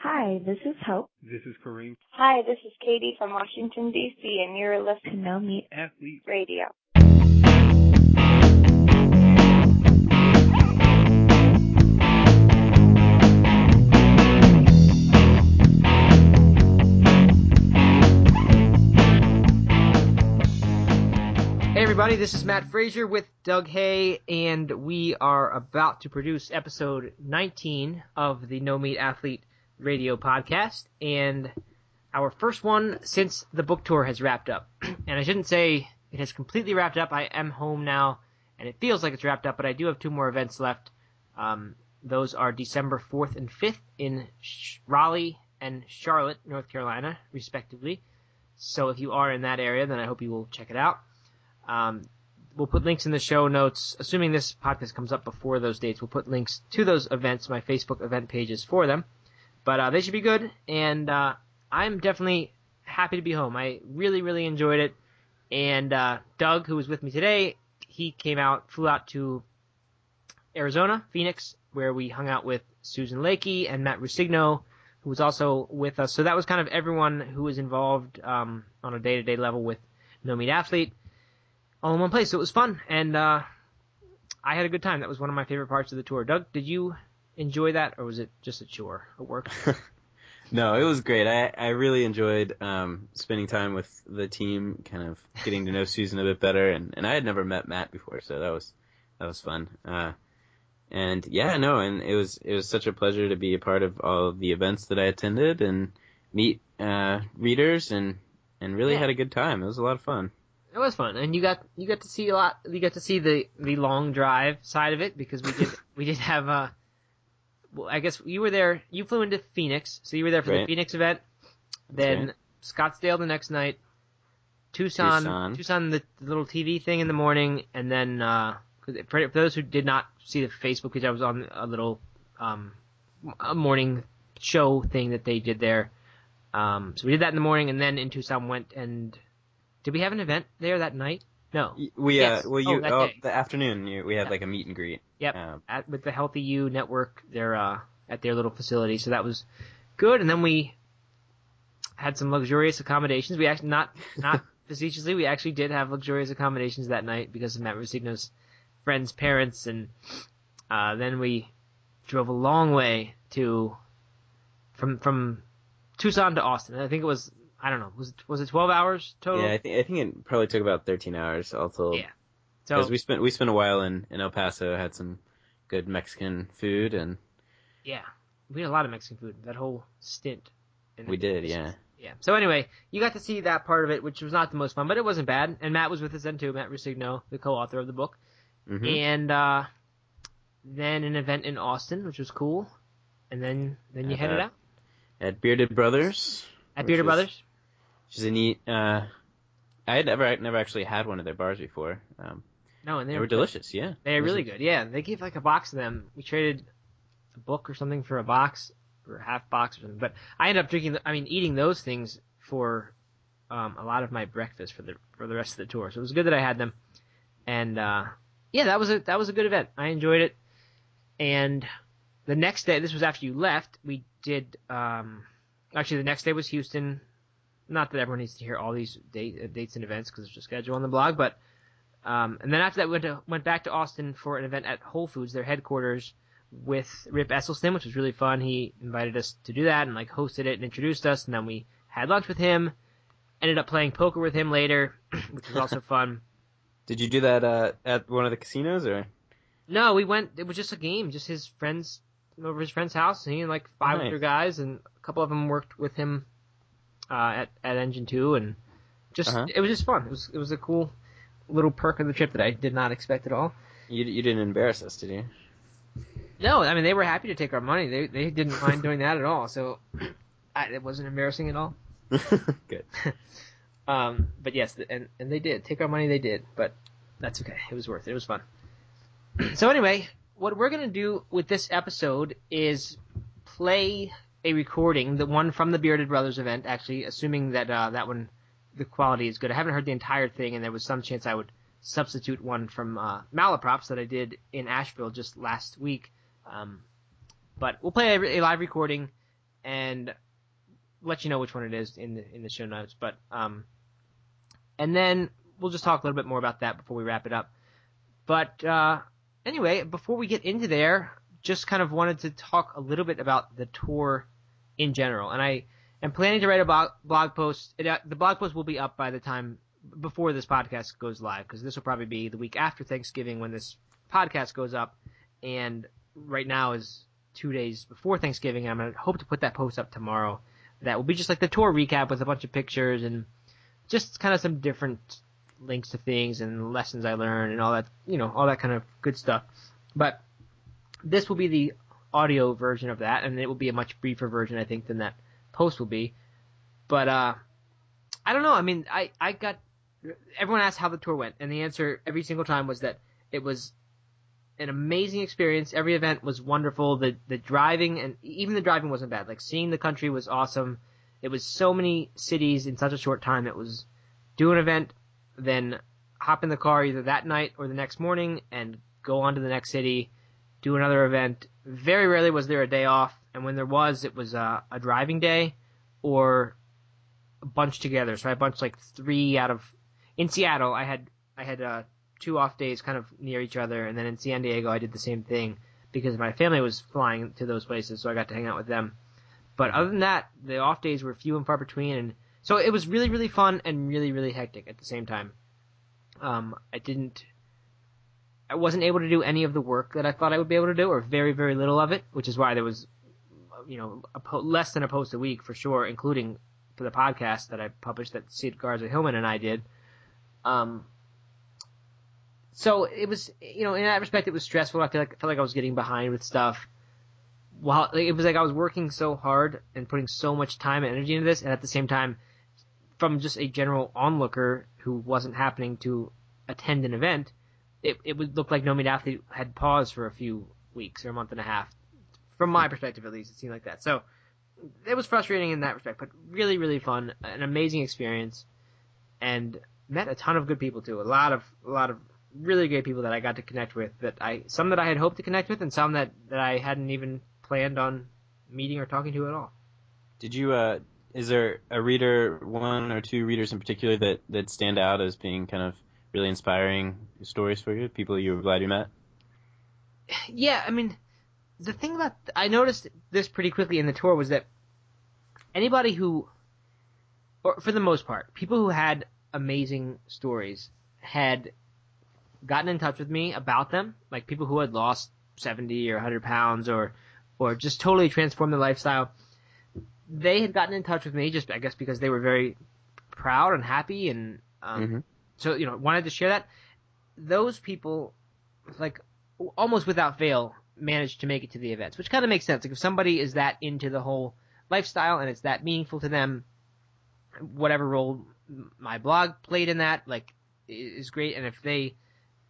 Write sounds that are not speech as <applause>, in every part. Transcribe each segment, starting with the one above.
Hi, this is Hope. This is Kareem. Hi, this is Katie from Washington, D.C., and you're listening to No Meat Athlete Radio. Hey everybody, this is Matt Frazier with Doug Hay, and we are about to produce episode 19 of the No Meat Athlete radio podcast, and our first one since the book tour has wrapped up. <clears throat> and I shouldn't say it has completely wrapped up. I am home now, and it feels like it's wrapped up, but I do have two more events left. Um, those are December 4th and 5th in Raleigh and Charlotte, North Carolina, respectively. So if you are in that area, then I hope you will check it out. Um, we'll put links in the show notes. Assuming this podcast comes up before those dates, we'll put links to those events, my Facebook event pages for them. But uh, they should be good, and uh, I'm definitely happy to be home. I really, really enjoyed it. And uh, Doug, who was with me today, he came out, flew out to Arizona, Phoenix, where we hung out with Susan Lacke and Matt Ruscigno, who was also with us. So that was kind of everyone who was involved um, on a day-to-day level with No Meat Athlete, all in one place. So it was fun, and uh, I had a good time. That was one of my favorite parts of the tour. Doug, did you enjoy that, or was it just a chore, a work? <laughs> no, it was great. I I really enjoyed um, spending time with the team, kind of getting to know <laughs> Susan a bit better, and and I had never met Matt before, so that was that was fun. Uh, and yeah, no, and it was it was such a pleasure to be a part of all of the events that I attended and meet uh, readers and and really yeah. had a good time. It was a lot of fun. It was fun, and you got you got to see a lot. You got to see the the long drive side of it because we did we did have uh well, I guess you were there. You flew into Phoenix, so you were there for right. the Phoenix event. Then right. Scottsdale the next night. Tucson, Tucson, Tucson the, the, little TV thing in the morning, and then uh, for, for, those who did not see the Facebook page, I was on a little um, a morning show thing that they did there. Um, so we did that in the morning, and then in Tucson went and did we have an event there that night? No. We uh, well you oh, oh the afternoon you, we had yeah. like a meet and greet. Yep. Um, at, with the Healthy You network, they're uh, at their little facility, so that was good. And then we had some luxurious accommodations. We actually not not <laughs> facetiously, we actually did have luxurious accommodations that night because of Matt Ruscigno's friends' parents, and uh, then we drove a long way to from from Tucson to Austin. I think it was I don't know. Was it was it twelve hours total? Yeah, I think I think it probably took about thirteen hours all told. Yeah. Because so, we spent we spent a while in in El Paso, had some good Mexican food, and yeah, we had a lot of Mexican food that whole stint. we did, yeah. Yeah. So anyway, you got to see that part of it, which was not the most fun, but it wasn't bad. And Matt was with us then too, Matt Ruscigno, the co-author of the book. Mm-hmm. And uh, then an event in Austin, which was cool. And then then you at, headed out. At Bearded Brothers. At Bearded Brothers which is a neat. Uh, I had never never actually had one of their bars before. Um, no, and they, they were, were delicious. Yeah, they were really good. Yeah, they gave like a box of them. We traded a book or something for a box or a half box or something. But I ended up drinking. I mean, eating those things for um, a lot of my breakfast for the for the rest of the tour. So it was good that I had them. And uh, yeah, that was a that was a good event. I enjoyed it. And the next day, this was after you left. We did. Um, actually, the next day was Houston not that everyone needs to hear all these date, uh, dates and events because there's a schedule on the blog, but um, and then after that we went to, went back to Austin for an event at Whole Foods, their headquarters, with Rip Esselstyn, which was really fun. He invited us to do that and like hosted it and introduced us, and then we had lunch with him. Ended up playing poker with him later, <clears throat> which was also <laughs> fun. Did you do that uh, at one of the casinos or? No, we went. It was just a game, just his friends over his friend's house. and He and like five nice. other guys, and a couple of them worked with him at at Engine Two, and just uh-huh. it was just fun. It was it was a cool little perk of the trip that I did not expect at all. You you didn't embarrass us, did you? No, I mean they were happy to take our money. They they didn't mind doing that at all. So <coughs> I, it wasn't embarrassing at all. <laughs> <laughs> Good. um, but yes, and and they did take our money. They did, but that's okay. It was worth it. It was fun. <clears throat> so anyway, what we're gonna do with this episode is play a recording, the one from the Bearded Brothers event, actually, assuming that uh, that one, the quality is good. I haven't heard the entire thing, and there was some chance I would substitute one from uh, Malaprops that I did in Asheville just last week. Um, but we'll play a, a, live recording, and let you know which one it is in the in the show notes. But um, and then we'll just talk a little bit more about that before we wrap it up. But uh, anyway, before we get into there, just kind of wanted to talk a little bit about the tour in general, and I am planning to write a blog, post. Uh, the blog post will be up by the time before this podcast goes live because this will probably be the week after Thanksgiving when this podcast goes up, and right now is two days before Thanksgiving. I'm gonna hope to put that post up tomorrow. That will be just like the tour recap with a bunch of pictures and just kind of some different links to things and lessons I learned and all that, you know, all that kind of good stuff. But this will be the audio version of that, and it will be a much briefer version, I think, than that post will be. But uh, I don't know. I mean, I I got everyone asked how the tour went, and the answer every single time was that it was an amazing experience. Every event was wonderful. The the driving and even the driving wasn't bad. Like seeing the country was awesome. It was so many cities in such a short time. It was do an event, then hop in the car either that night or the next morning and go on to the next city, do another event. Very rarely was there a day off, and when there was, it was a, a driving day or a bunch together. So I bunched like three out of in Seattle. I had I had uh, two off days kind of near each other, and then in San Diego I did the same thing because my family was flying to those places, so I got to hang out with them. But other than that, the off days were few and far between, and so it was really really fun and really really hectic at the same time. Um, I didn't. I wasn't able to do any of the work that I thought I would be able to do, or very, very little of it, which is why there was, you know, po- less than a post a week for sure, including for the podcast that I published that Sid Garza Hillman and I did. Um, so it was, you know, in that respect, it was stressful. I feel like I felt like I was getting behind with stuff. While it was like I was working so hard and putting so much time and energy into this, and at the same time, from just a general onlooker who wasn't happening to attend an event, it it would look like No Meat Athlete had paused for a few weeks or a month and a half. From my perspective, at least, it seemed like that. So it was frustrating in that respect, but really, really fun, an amazing experience, and met a ton of good people too. A lot of a lot of really great people that I got to connect with. That I some that I had hoped to connect with, and some that that I hadn't even planned on meeting or talking to at all. Did you? Uh, is there a reader, one or two readers in particular that that stand out as being kind of really inspiring stories for you? People you were glad you met. Yeah, I mean, the thing about I noticed this pretty quickly in the tour was that anybody who, or for the most part, people who had amazing stories had gotten in touch with me about them, like people who had lost 70 or 100 pounds or, or just totally transformed their lifestyle. They had gotten in touch with me just, I guess, because they were very proud and happy and, um, Mm-hmm. So, you know, wanted to share that. Those people, like, almost without fail, managed to make it to the events, which kind of makes sense. Like, if somebody is that into the whole lifestyle and it's that meaningful to them, whatever role my blog played in that, like, is great. And if they,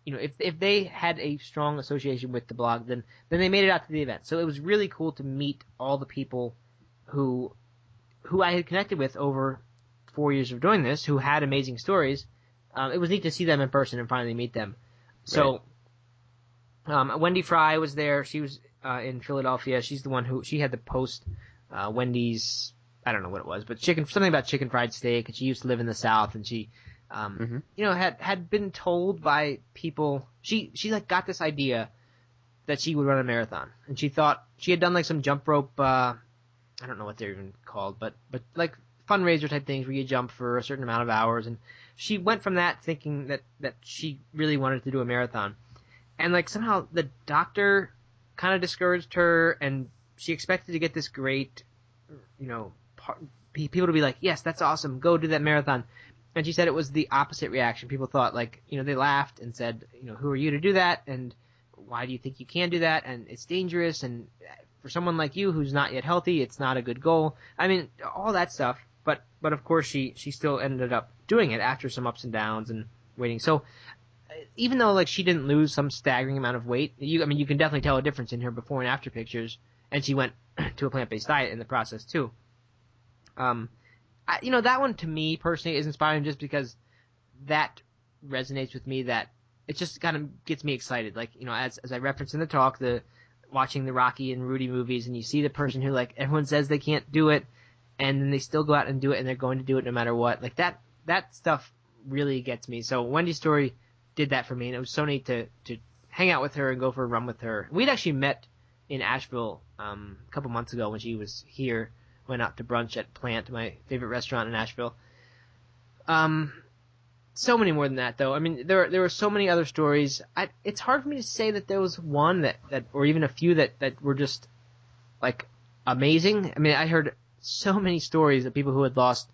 you know, if if they had a strong association with the blog, then then they made it out to the event. So it was really cool to meet all the people who who I had connected with over four years of doing this, who had amazing stories. Um, it was neat to see them in person and finally meet them. So, um, Wendy Fry was there. She was uh, in Philadelphia. She's the one who she had the post uh, Wendy's. I don't know what it was, but chicken something about chicken fried steak. And she used to live in the South, and she, um, Mhm. you know, had had been told by people. She she like got this idea that she would run a marathon, and she thought she had done like some jump rope. Uh, I don't know what they're even called, but but like fundraiser type things where you jump for a certain amount of hours, and she went from that thinking that that she really wanted to do a marathon, and like somehow the doctor kind of discouraged her, and she expected to get this great, you know, par- pe- people to be like, yes, that's awesome, go do that marathon. And she said it was the opposite reaction. People thought like, you know, they laughed and said, you know, who are you to do that? And why do you think you can do that? And it's dangerous. And for someone like you who's not yet healthy, it's not a good goal. I mean, all that stuff. But, but of course she, she still ended up doing it after some ups and downs and waiting. So uh, even though like she didn't lose some staggering amount of weight, you, I mean, you can definitely tell a difference in her before and after pictures. And she went <clears throat> to a plant-based diet in the process too. Um, I, you know, that one to me personally is inspiring just because that resonates with me that it just kind of gets me excited. Like, you know, as, as I referenced in the talk, the, watching the Rocky and Rudy movies, and you see the person who like everyone says they can't do it, and then they still go out and do it, and they're going to do it no matter what. Like that that stuff really gets me. So Wendy's story did that for me, and it was so neat to to hang out with her and go for a run with her. We'd actually met in Asheville um, a couple months ago when she was here. Went out to brunch at Plant, my favorite restaurant in Asheville. Um, so many more than that, though. I mean, there there were so many other stories. I, it's hard for me to say that there was one that, that or even a few that, that were just like amazing. I mean, I heard so many stories of people who had lost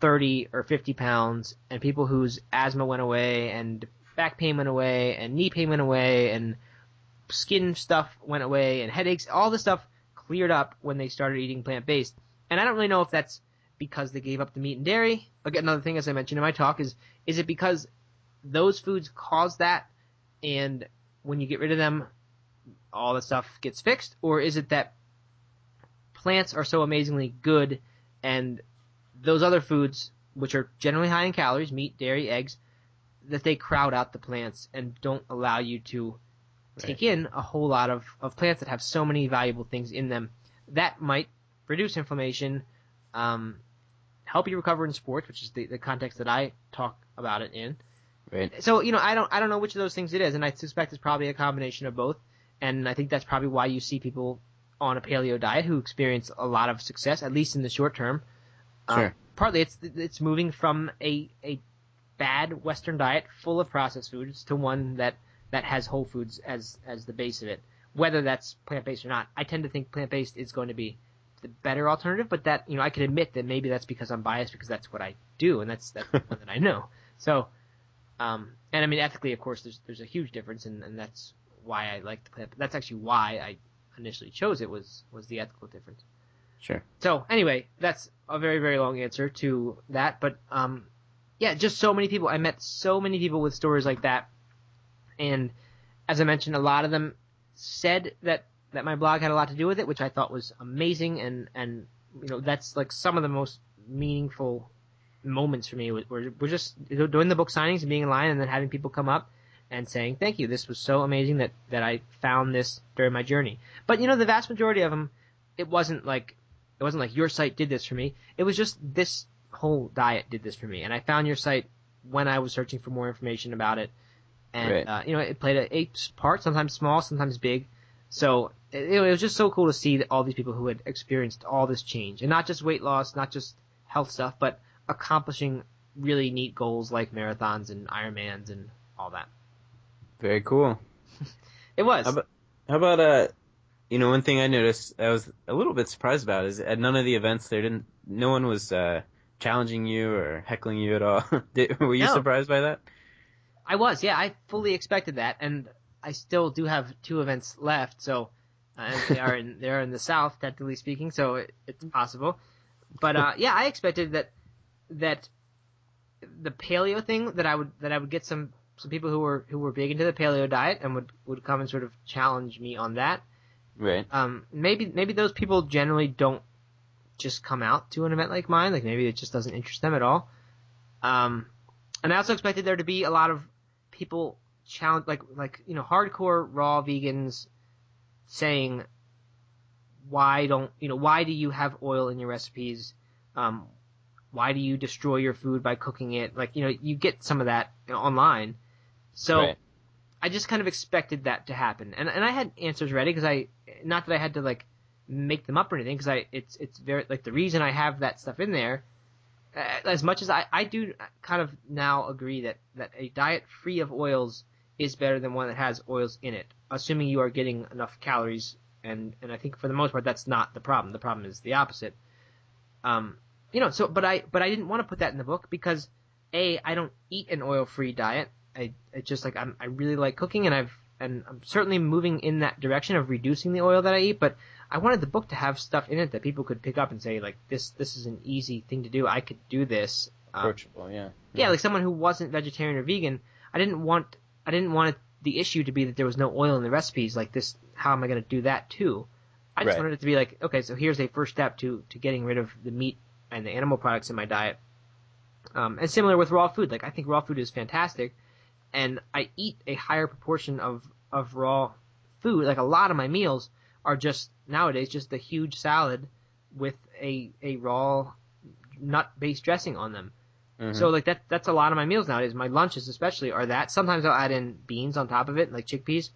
30 or 50 pounds and people whose asthma went away and back pain went away and knee pain went away and skin stuff went away and headaches. All the stuff cleared up when they started eating plant based. And I don't really know if that's because they gave up the meat and dairy. Again, another thing, as I mentioned in my talk, is is it because those foods cause that, and when you get rid of them, all the stuff gets fixed, or is it that plants are so amazingly good, and those other foods, which are generally high in calories, meat, dairy, eggs, that they crowd out the plants and don't allow you to take right. in a whole lot of, of plants that have so many valuable things in them. That might reduce inflammation, um, help you recover in sports, which is the, the context that I talk about it in. Right. So, you know, I don't, I don't know which of those things it is, and I suspect it's probably a combination of both. And I think that's probably why you see people on a paleo diet who experience a lot of success, at least in the short term. Sure. Um, partly it's, it's moving from a, a bad Western diet full of processed foods to one that that has whole foods as as the base of it. Whether that's plant based or not, I tend to think plant based is going to be the better alternative. But that you know, I can admit that maybe that's because I'm biased because that's what I do and that's that's one that I know. <laughs> So, um, and I mean ethically, of course, there's there's a huge difference, and, and that's why I like the plant. That's actually why I initially chose it was was the ethical difference. Sure. So anyway, that's a very very long answer to that, but um, yeah, just so many people. I met so many people with stories like that and as I mentioned, a lot of them said that that my blog had a lot to do with it, which I thought was amazing, and and you know that's like some of the most meaningful moments for me were, were just doing the book signings and being in line, and then having people come up and saying thank you. This was so amazing that that I found this during my journey. But you know, the vast majority of them, it wasn't like it wasn't like your site did this for me. It was just this whole diet did this for me, and I found your site when I was searching for more information about it and right. uh, you know it played a, a part, sometimes small, sometimes big. So it, it, was just so cool to see all these people who had experienced all this change, and not just weight loss, not just health stuff, but accomplishing really neat goals like marathons and Ironmans and all that. Very cool. <laughs> it was. How about, how about uh, you know, one thing I noticed I was a little bit surprised about is at none of the events there didn't, no one was uh, challenging you or heckling you at all. <laughs> Did, were you no. surprised by that? I was, yeah, I fully expected that, and I still do have two events left, so uh, they are in they are in the south, technically speaking, so it, it's possible. But uh, yeah, I expected that that the paleo thing that I would that I would get some some people who were who were big into the paleo diet and would would come and sort of challenge me on that. Right. Um, maybe maybe those people generally don't just come out to an event like mine. Like maybe it just doesn't interest them at all. Um, and I also expected there to be a lot of people challenge like like you know hardcore raw vegans saying why don't you know why do you have oil in your recipes um why do you destroy your food by cooking it like you know you get some of that online so right. I just kind of expected that to happen and and i had answers ready because i not that i had to like make them up or anything because i it's it's very like the reason i have that stuff in there uh, as much as I, I do kind of now agree that, that a diet free of oils is better than one that has oils in it, assuming you are getting enough calories. And, and I think for the most part, that's not the problem. The problem is the opposite. Um, you know, so, but I, but I didn't want to put that in the book because A, I don't eat an oil free diet. I, it's just like, I'm, I really like cooking and I've, and I'm certainly moving in that direction of reducing the oil that I eat, but I wanted the book to have stuff in it that people could pick up and say like this this is an easy thing to do. I could do this. Um, Approachable, yeah. yeah. like someone who wasn't vegetarian or vegan. I didn't want I didn't want it, the issue to be that there was no oil in the recipes. Like this, how am I going to do that too? I just right. wanted it to be like, okay, so here's a first step to to getting rid of the meat and the animal products in my diet. Um, and similar with raw food, like I think raw food is fantastic, and I eat a higher proportion of of raw food, like a lot of my meals are just nowadays just a huge salad with a a raw nut based dressing on them. Mm-hmm. So like that that's a lot of my meals nowadays. My lunches especially are that. Sometimes I'll add in beans on top of it, like chickpeas.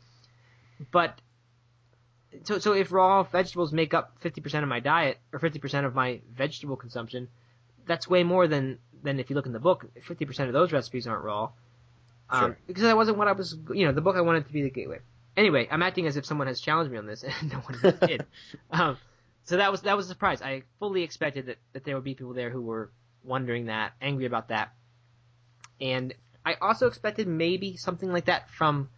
But so so if raw vegetables make up 50% of my diet or 50% of my vegetable consumption, that's way more than than if you look in the book. 50% of those recipes aren't raw. Um, Sure. because that wasn't what I was, you know, the book I wanted to be the gateway. Anyway, I'm acting as if someone has challenged me on this, <laughs> and no one <laughs> did. um, so that was that was a surprise. I fully expected that, that there would be people there who were wondering that, angry about that, and I also expected maybe something like that from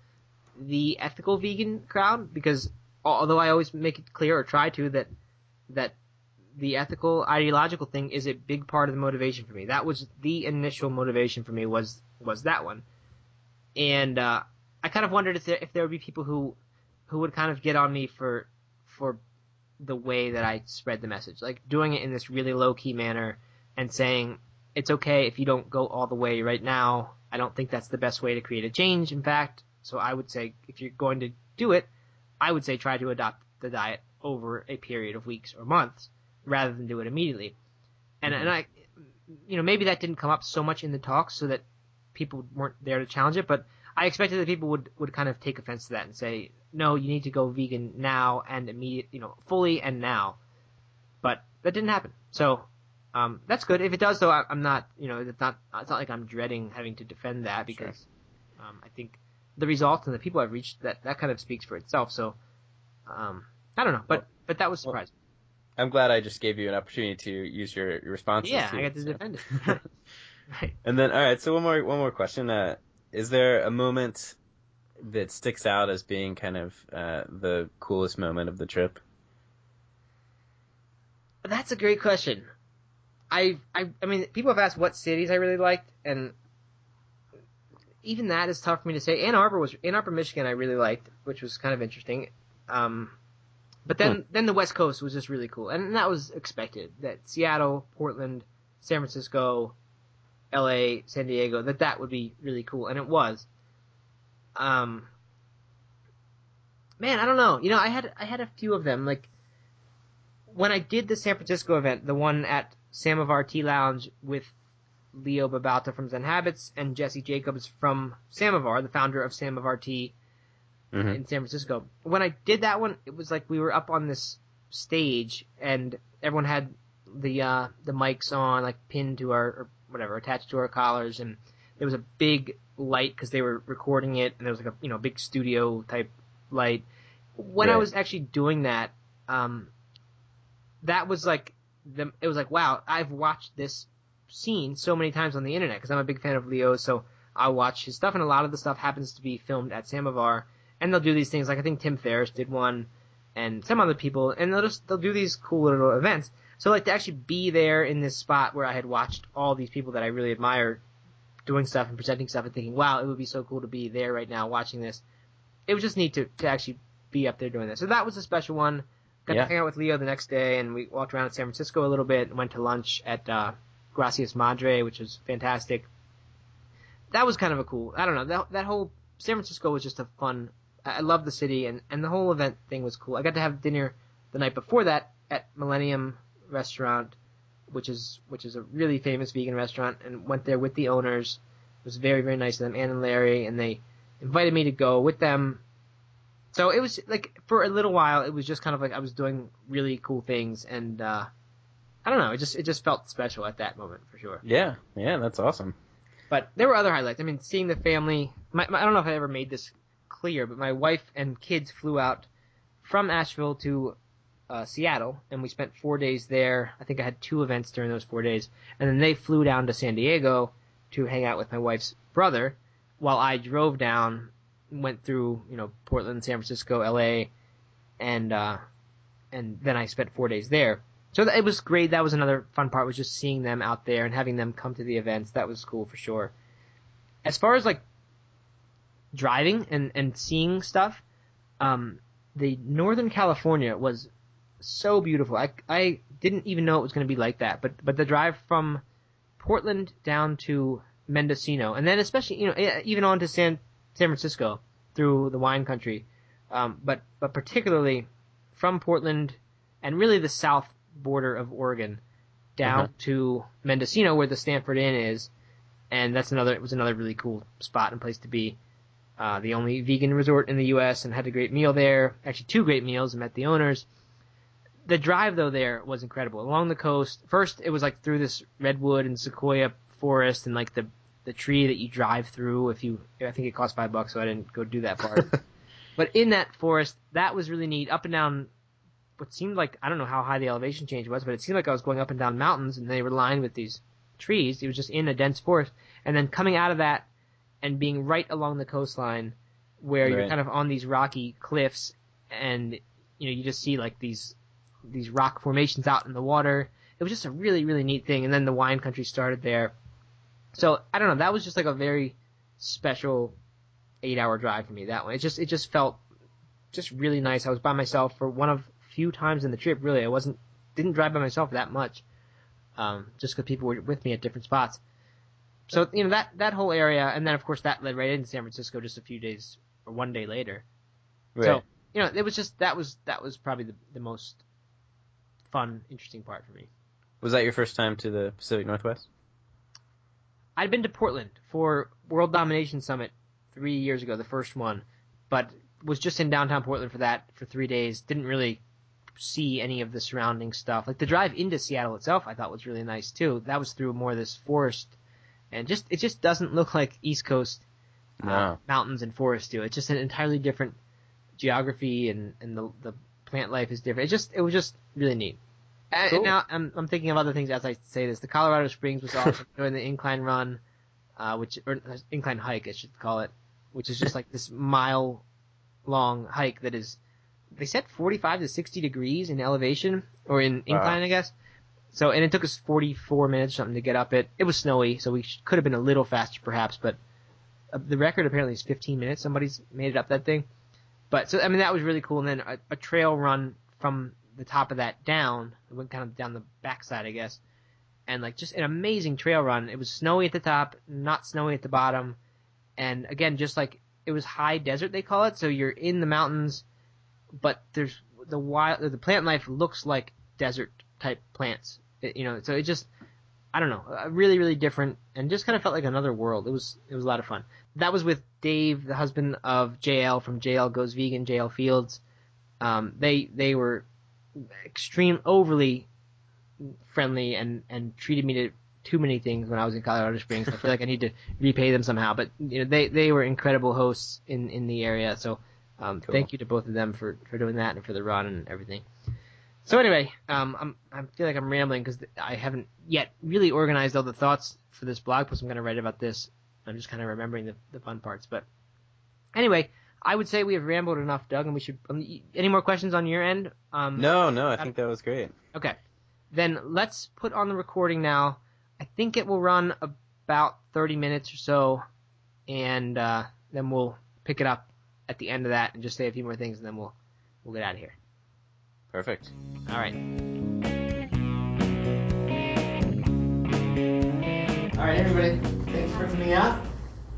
the ethical vegan crowd because although I always make it clear or try to that that the ethical ideological thing is a big part of the motivation for me. That was the initial motivation for me was was that one, and uh, I kind of wondered if there if there would be people who who would kind of get on me for for the way that I spread the message, like doing it in this really low key manner and saying it's okay if you don't go all the way right now. I don't think that's the best way to create a change. In fact, so I would say if you're going to do it, I would say try to adopt the diet over a period of weeks or months rather than do it immediately. And and I, you know, maybe that didn't come up so much in the talks so that people weren't there to challenge it, but I expected that people would would kind of take offense to that and say, no, you need to go vegan now and immediate, you know, fully and now. But that didn't happen. So um, that's good. If it does, though, I, I'm not, you know, it's not it's not like I'm dreading having to defend that because um, I think the results and the people I've reached that that kind of speaks for itself. So um, I don't know, but but that was Well, surprising. I'm glad I just gave you an opportunity to use your, your responses. yeah, too, I got to so. defend it. <laughs> right. And then, all right. So one more one more question. Uh, is there a moment that sticks out as being kind of uh, the coolest moment of the trip? That's a great question. I, I, I mean, people have asked what cities I really liked, and even that is tough for me to say. Ann Arbor was Ann Arbor, Michigan. I really liked, which was kind of interesting. Um, but then, then the West Coast was just really cool, and that was expected. That Seattle, Portland, San Francisco, L.A., San Diego, that that would be really cool, and it was. Um, man, I don't know. You know, I had I had a few of them. Like when I did the San Francisco event, the one at Samovar Tea Lounge with Leo Babauta from Zen Habits and Jesse Jacobs from Samovar, the founder of Samovar Tea Mhm. in San Francisco. When I did that one, it was like we were up on this stage and everyone had the uh, the mics on, like pinned to our whatever, attached to our collars, and there was a big light because they were recording it, and there was like a you know big studio type light. When I was actually doing that, um, that was like the it was like wow, I've watched this scene so many times on the internet because I'm a big fan of Leo, so I watch his stuff, and a lot of the stuff happens to be filmed at Samovar, and they'll do these things like I think Tim Ferriss did one, and some other people, and they'll just they'll do these cool little events. So like to actually be there in this spot where I had watched all these people that I really admire doing stuff and presenting stuff and thinking, wow, it would be so cool to be there right now watching this. It was just neat to, to actually be up there doing this. So that was a special one. Got Yeah. to hang out with Leo the next day and we walked around San Francisco a little bit and went to lunch at uh, Gracias Madre, which was fantastic. That was kind of a cool. I don't know. That that whole San Francisco was just a fun. I I love the city and and the whole event thing was cool. I got to have dinner the night before that at Millennium Restaurant, which is which is a really famous vegan restaurant, and went there with the owners. It was very very nice of them, Ann and Larry, and they invited me to go with them. So it was like for a little while, it was just kind of like I was doing really cool things, and uh, I don't know, it just it just felt special at that moment for sure. Yeah, yeah, that's awesome. But there were other highlights. I mean, seeing the family. My, my, I don't know if I ever made this clear, but my wife and kids flew out from Asheville to uh, Seattle, and we spent four days there. I think I had two events during those four days, and then they flew down to San Diego to hang out with my wife's brother, while I drove down, went through you know Portland, San Francisco, L.A., and uh, and then I spent four days there. So it was great. That was another fun part was just seeing them out there and having them come to the events. That was cool for sure. As far as like driving and and seeing stuff, um, the Northern California was so beautiful. I I didn't even know it was going to be like that. But but the drive from Portland down to Mendocino, and then especially you know even on to San San Francisco through the wine country. Um, but but particularly from Portland and really the south border of Oregon down Uh-huh. to Mendocino where the Stanford Inn is, and that's another it was another really cool spot and place to be. Uh, the only vegan resort in the U.S. and had a great meal there. Actually, two great meals and met the owners. The drive though there was incredible along the coast. First, it was like through this redwood and sequoia forest and like the the tree that you drive through. If you, I think it cost five bucks, so I didn't go do that part. <laughs> but in that forest, that was really neat. Up and down what seemed like I don't know how high the elevation change was, but it seemed like I was going up and down mountains, and they were lined with these trees. It was just in a dense forest, and then coming out of that and being right along the coastline, where you're kind of on these rocky cliffs, and you know you just see like these these rock formations out in the water. It was just a really really neat thing, and then the wine country started there. So I don't know. That was just like a very special eight hour drive for me. That one. It just it just felt just really nice. I was by myself for one of few times in the trip. Really, I wasn't didn't drive by myself that much, um, just because people were with me at different spots. So you know that that whole area, and then of course that led right into San Francisco just a few days or one day later. Right. So you know it was just that was that was probably the, the most fun, interesting part for me. was that your first time to the Pacific Northwest? I'd been to Portland for World Domination Summit three years ago, the first one, but was just in downtown Portland for that for three days. Didn't really see any of the surrounding stuff. Like the drive into Seattle itself, I thought was really nice too. That was through more of this forest, and just it just doesn't look like East Coast uh, mountains and forests do. It's just an entirely different geography, and and the the plant life is different. It just it was just really neat. And, Cool. and now I'm I'm thinking of other things as I say this. The Colorado Springs was awesome. <laughs> Doing the incline run, uh, which or uh, incline hike I should call it, which is just like this mile long hike that is they said 45 to 60 degrees in elevation or in incline I guess. So and it took us 44 minutes or something to get up it. It was snowy, so we could have been a little faster perhaps, but uh, the record apparently is 15 minutes. Somebody's made it up that thing. But so I mean that was really cool. And then a, a trail run from the top of that down, it went kind of down the backside, I guess, and like just an amazing trail run. It was snowy at the top, not snowy at the bottom, and again just like it was high desert they call it. So you're in the mountains, but there's the wild the plant life looks like desert type plants. You know, so it just I don't know, uh, really really different, and just kind of felt like another world. It was it was a lot of fun. That was with Dave, the husband of JL from JL Goes Vegan, JL Fields. Um, they they were extreme, overly friendly, and and treated me to too many things when I was in Colorado Springs. I feel like I need to repay them somehow. But you know, they they were incredible hosts in in the area. So um, Cool. thank you to both of them for for doing that and for the run and everything. So anyway, um, I'm I feel like I'm rambling because I haven't yet really organized all the thoughts for this blog post I'm going to write about this. I'm just kind of remembering the, the fun parts. But anyway, I would say we have rambled enough, Doug, and we should. Um, any more questions on your end? Um, No, no, I think that was great. Okay. Then let's put on the recording now. I think it will run about 30 minutes or so, and uh, then we'll pick it up at the end of that and just say a few more things, and then we'll we'll get out of here. Perfect. All right. All right, everybody. Thanks for coming out.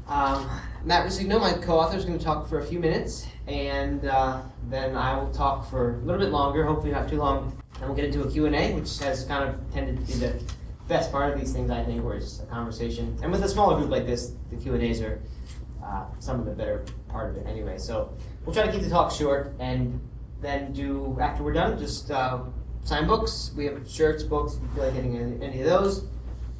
Um, Matt Ruscigno, my co-author, is going to talk for a few minutes, and uh, then I will talk for a little bit longer, hopefully not too long, and we'll get into a Q&A, which has kind of tended to be the best part of these things, I think, where it's a conversation. And with a smaller group like this, the Q&As are uh, some of the better part of it anyway. So we'll try to keep the talk short, and then do after we're done, just uh, sign books. We have shirts, books. If you feel like getting any, any of those,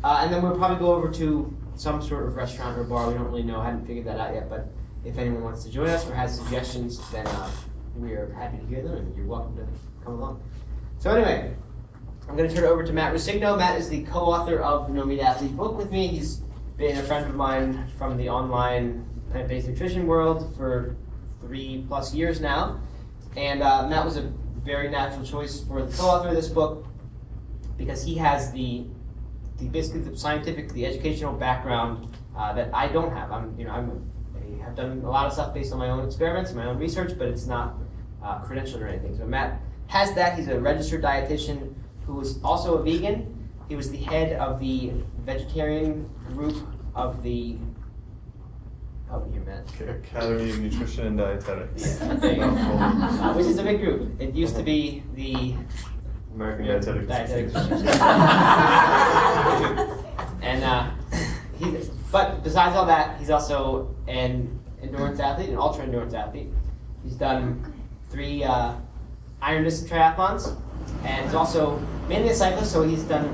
uh, and then we'll probably go over to some sort of restaurant or bar. We don't really know. I haven't figured that out yet. But if anyone wants to join us or has suggestions, then uh, we are happy to hear them, and you're welcome to come along. So anyway, I'm going to turn it over to Matt Ruscigno. Matt is the co-author of the No Meat Athlete book with me. He's been a friend of mine from the online plant-based nutrition world for three plus years now. And uh, Matt was a very natural choice for the co-author of this book because he has the, the basically the scientific, the educational background uh, that I don't have. I'm, you know, I'm, I have done a lot of stuff based on my own experiments, my own research, but it's not uh, credentialed or anything. So Matt has that. He's a registered dietitian who is also a vegan. He was the head of the vegetarian group of the help me here, Academy of Nutrition and Dietetics. <laughs> Yeah, there you go. Uh, which is a big group. It used to be the American Dietetics. Dietetics. <laughs> and uh, he, but besides all that, he's also an endurance athlete, an ultra endurance athlete. He's done three uh, iron distance triathlons, and he's also mainly a cyclist. So he's done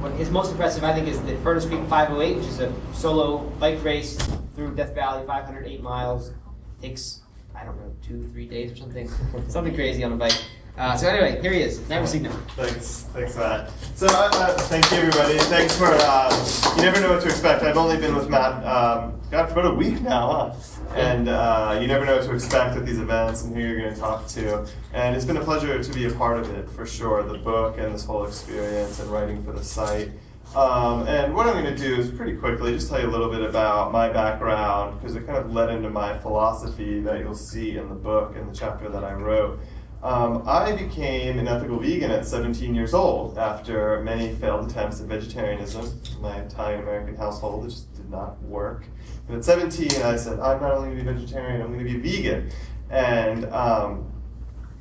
what his most impressive, I think, is the Furnace Creek 508, which is a solo bike race through Death Valley, 508 miles. Takes I don't know two, three days or something, <laughs> something crazy on a bike. Uh, so anyway, here he is. Never seen him. Thanks, thanks, Matt. So, uh, uh, thank you, everybody. Thanks for. Uh, you never know what to expect. I've only been with Matt, um, God, for about a week now, huh? And uh, you never know what to expect at these events and who you're going to talk to. And it's been a pleasure to be a part of it, for sure. The book and this whole experience and writing for the site. Um, and what I'm going to do is pretty quickly just tell you a little bit about my background because it kind of led into my philosophy that you'll see in the book and the chapter that I wrote. Um, I became an ethical vegan at 17 years old after many failed attempts at vegetarianism in my Italian American household. It just did not work. But at 17, I said, I'm not only going to be vegetarian, I'm going to be vegan. And um,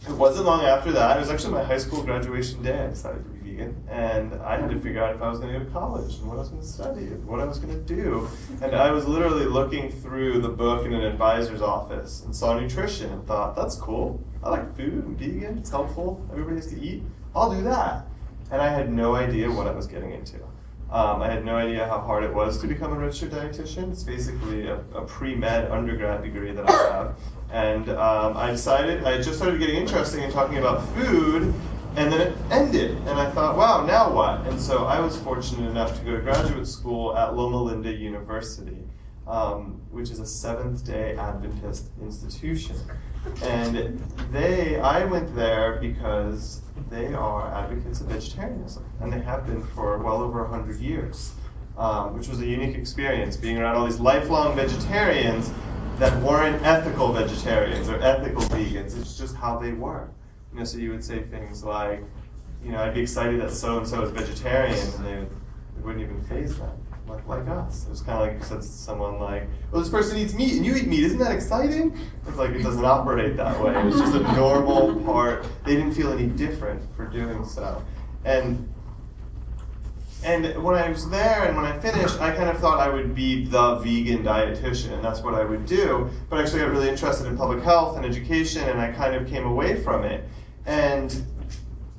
it wasn't long after that. It was actually my high school graduation day. I decided to and I had to figure out if I was going to go to college and what I was going to study and what I was going to do. And I was literally looking through the book in an advisor's office and saw nutrition and thought, that's cool. I like food and vegan. It's helpful. Everybody has to eat. I'll do that. And I had no idea what I was getting into. Um, I had no idea how hard it was to become a registered dietitian. It's basically a, a pre-med undergrad degree that I have. And um, I decided, I just started getting interested in talking about food, and then it ended. And I thought, wow, now what? And so I was fortunate enough to go to graduate school at Loma Linda University, um, which is a Seventh day Adventist institution. And they, I went there because they are advocates of vegetarianism, and they have been for well over 100 years, um, which was a unique experience, being around all these lifelong vegetarians that weren't ethical vegetarians or ethical vegans. It's just how they were. You know, so you would say things like, you know, I'd be excited that so and so is vegetarian, and they, wouldn't even phase them. Like, like us. It was kind of like you said to someone like, well, this person eats meat and you eat meat. Isn't that exciting? It's like it doesn't operate that way. It was just a <laughs> normal part. They didn't feel any different for doing so. And and when I was there and when I finished, I kind of thought I would be the vegan dietitian. That's what I would do. But I actually got really interested in public health and education, and I kind of came away from it. And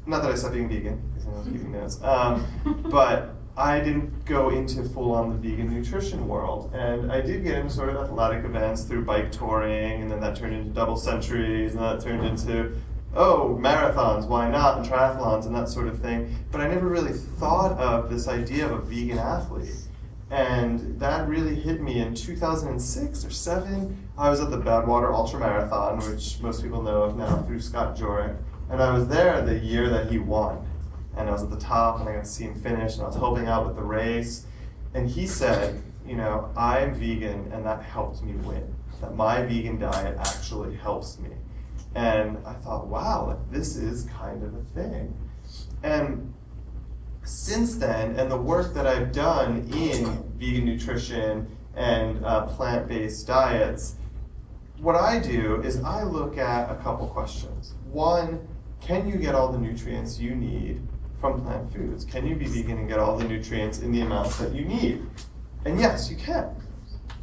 not that I stopped being vegan, because I was keeping notes. Um, but I didn't go into full on the vegan nutrition world. And I did get into sort of athletic events through bike touring, and then that turned into double centuries, and that turned into, oh, marathons, why not, and triathlons, and that sort of thing. But I never really thought of this idea of a vegan athlete. And that really hit me in 2006 or 7. I was at the Badwater Ultra Marathon, which most people know of now through Scott Jurek. And I was there the year that he won and I was at the top and I got to see him finish and I was helping out with the race. And he said, you know, I'm vegan and that helped me win. That my vegan diet actually helps me. And I thought, wow, this is kind of a thing. And since then, and the work that I've done in vegan nutrition and uh, plant based diets, what I do is I look at a couple questions. One, can you get all the nutrients you need from plant foods? Can you be vegan and get all the nutrients in the amounts that you need? And yes, you can.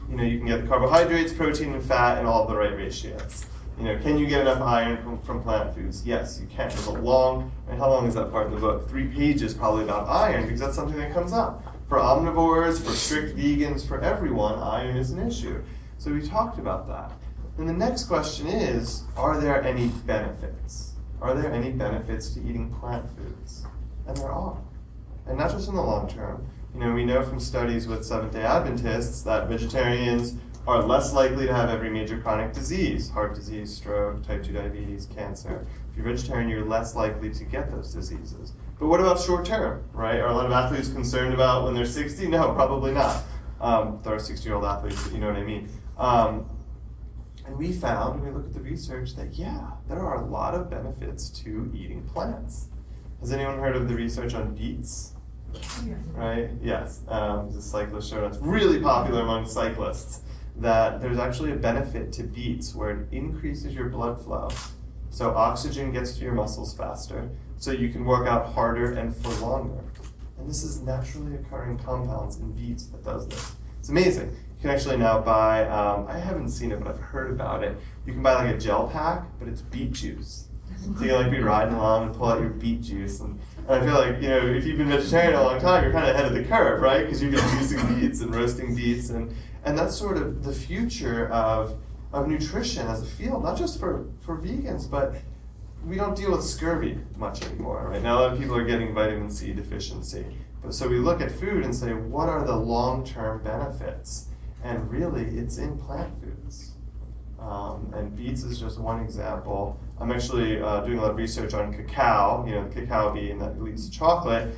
You know, you can get the carbohydrates, protein, and fat in all the right ratios. You know, can you get enough iron from, from plant foods? Yes, you can. There's a long, and how long is that part of the book? Three pages probably about iron because that's something that comes up. For omnivores, for strict vegans, for everyone, iron is an issue. So we talked about that. And the next question is, are there any benefits? Are there any benefits to eating plant foods? And there are. And not just in the long term. You know, we know from studies with Seventh day Adventists that vegetarians are less likely to have every major chronic disease heart disease, stroke, type 2 diabetes, cancer. If you're vegetarian, you're less likely to get those diseases. But what about short term, right? Are a lot of athletes concerned about when they're 60? No, probably not. Um, there are 60 year old athletes, but you know what I mean. Um, and we found, when we look at the research, that yeah, there are a lot of benefits to eating plants. Has anyone heard of the research on beets? Right? Yes. Um, the cyclist showed us really popular among cyclists. that there's actually a benefit to beets where it increases your blood flow. So oxygen gets to your muscles faster, so you can work out harder and for longer. And this is naturally occurring compounds in beets that does this. It's amazing. You can actually now buy, um, I haven't seen it, but I've heard about it. You can buy like a gel pack, but it's beet juice. So you like be riding along and pull out your beet juice. And, and I feel like, you know, if you've been vegetarian a long time, you're kind of ahead of the curve, right? Because you've been juicing beets and roasting beets. And, and that's sort of the future of, of nutrition as a field, not just for, for vegans, but we don't deal with scurvy much anymore, right? Now a lot of people are getting vitamin C deficiency. But so we look at food and say, what are the long-term benefits? And really, it's in plant foods. Um, and beets is just one example. I'm actually uh, doing a lot of research on cacao, you know, the cacao bean that leads to chocolate.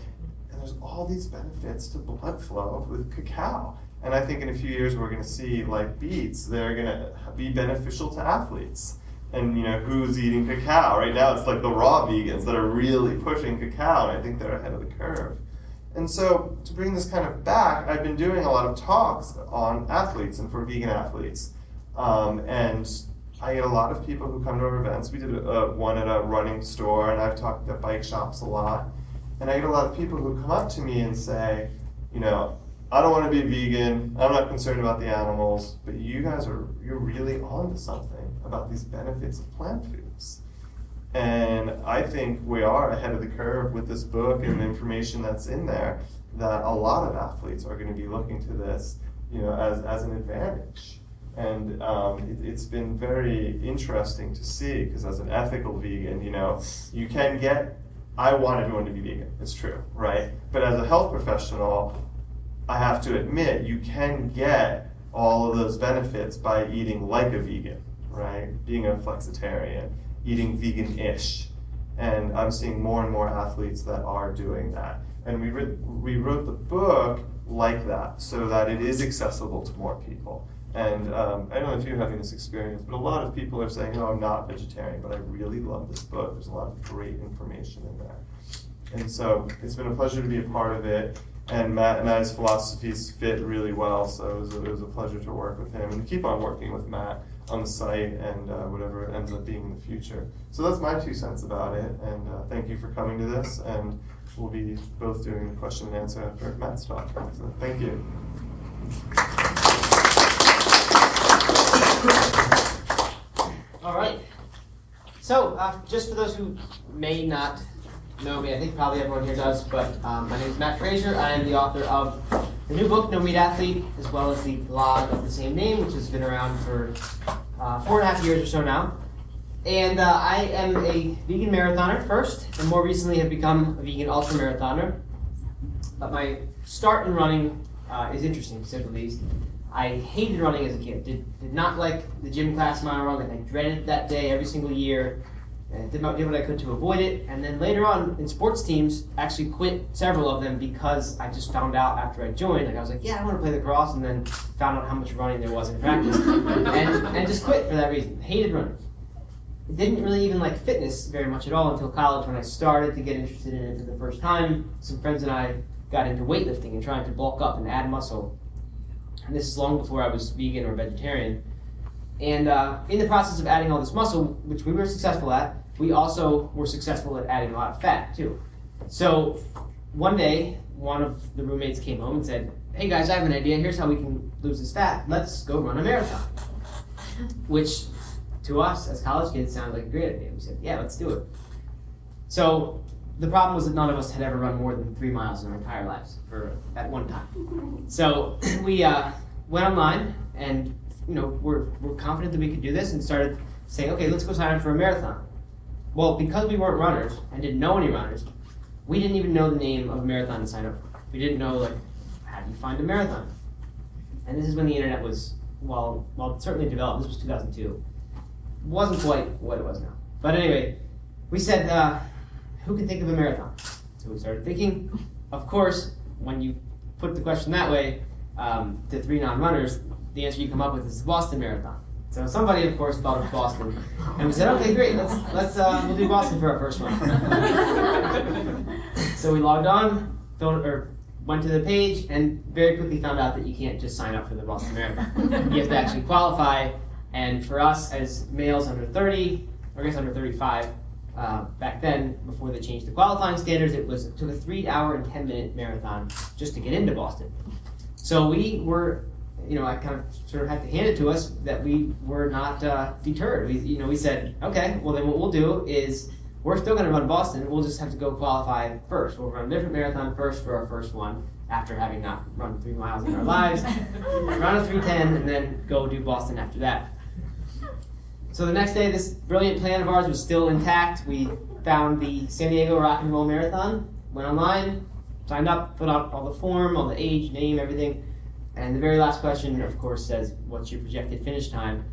And there's all these benefits to blood flow with cacao. And I think in a few years we're going to see, like beets, they're going to be beneficial to athletes. And you know who's eating cacao right now? It's like the raw vegans that are really pushing cacao, and I think they're ahead of the curve. And so to bring this kind of back, I've been doing a lot of talks on athletes and for vegan athletes. Um, and I get a lot of people who come to our events. We did a, one at a running store, and I've talked at bike shops a lot. And I get a lot of people who come up to me and say, you know, I don't want to be vegan. I'm not concerned about the animals, but you guys are you're really onto something about these benefits of plant foods. And I think we are ahead of the curve with this book and the information that's in there that a lot of athletes are going to be looking to this, you know, as, as an advantage. And um, it, has been very interesting to see because as an ethical vegan, you know, you can get, I want everyone to be vegan. It's true, right? But as a health professional, I have to admit, you can get all of those benefits by eating like a vegan, right? Being a flexitarian, eating vegan-ish. And I'm seeing more and more athletes that are doing that. And we, re- we wrote the book like that, so that it is accessible to more people. And um, I don't know if you're having this experience, but a lot of people are saying, "No, I'm not vegetarian, but I really love this book. There's a lot of great information in there." And so it's been a pleasure to be a part of it and Matt and I's philosophies fit really well. So it was, a, it was a pleasure to work with him and keep on working with Matt on the site and uh, whatever it ends up being in the future. So that's my two cents about it. And uh, thank you for coming to this. And we'll be both doing the question and answer after Matt's talk. So thank you. All right. So, uh, just for those who may not know me. I think probably everyone here does, but um, my name is Matt Frazier. I am the author of the new book, No Meat Athlete, as well as the blog of the same name, which has been around for uh, four and a half years or so now. And uh, I am a vegan marathoner first, and more recently have become a vegan ultra marathoner. But my start in running uh, is interesting, to say the least. I hated running as a kid. Did, did not like the gym class mile run. Like I dreaded that day every single year and did not do what I could to avoid it. And then later on in sports teams, actually quit several of them because I just found out after I joined, like I was like, yeah, I want to play lacrosse, and then found out how much running there was in practice, <laughs> and and just quit for that reason. Hated running. Didn't really even like fitness very much at all until college when I started to get interested in it for the first time. Some friends and I got into weightlifting and trying to bulk up and add muscle. And this is long before I was vegan or vegetarian. And uh, in the process of adding all this muscle, which we were successful at, we also were successful at adding a lot of fat too. So one day, one of the roommates came home and said, "Hey guys, I have an idea. Here's how we can lose this fat. Let's go run a marathon." Which, to us as college kids, sounded like a great idea. We said, "Yeah, let's do it." So the problem was that none of us had ever run more than three miles in our entire lives for at one time. So <clears throat> we uh, went online and you know we're, we're confident that we could do this and started saying, okay, let's go sign up for a marathon. Well, because we weren't runners and didn't know any runners, we didn't even know the name of a marathon to sign up for. We didn't know like how do you find a marathon. And this is when the internet was well, well certainly developed. This was 2002. Wasn't quite what it was now. But anyway, we said, uh, who can think of a marathon? So we started thinking. Of course, when you put the question that way um, to three non-runners, the answer you come up with is the Boston Marathon. So somebody, of course, thought of Boston, and we said, okay, great, let's let's uh, we'll do Boston for our first one. <laughs> so we logged on, filled or went to the page and very quickly found out that you can't just sign up for the Boston Marathon. you have to actually qualify. And for us as males under 30, or I guess under 35, uh, back then, before they changed the qualifying standards, it was it took a three hour and 10 minute marathon just to get into Boston. So we were, you know, I kind of sort of had to hand it to us that we were not uh, deterred. We, you know, we said, okay, well then what we'll do is we're still going to run Boston. We'll just have to go qualify first. We'll run a different marathon first for our first one after having not run three miles in our lives. <laughs> run a 310 and then go do Boston after that. So the next day, this brilliant plan of ours was still intact. We found the San Diego Rock and Roll Marathon, went online, signed up, put out all the form, all the age, name, everything. And the very last question, of course, says, what's your projected finish time?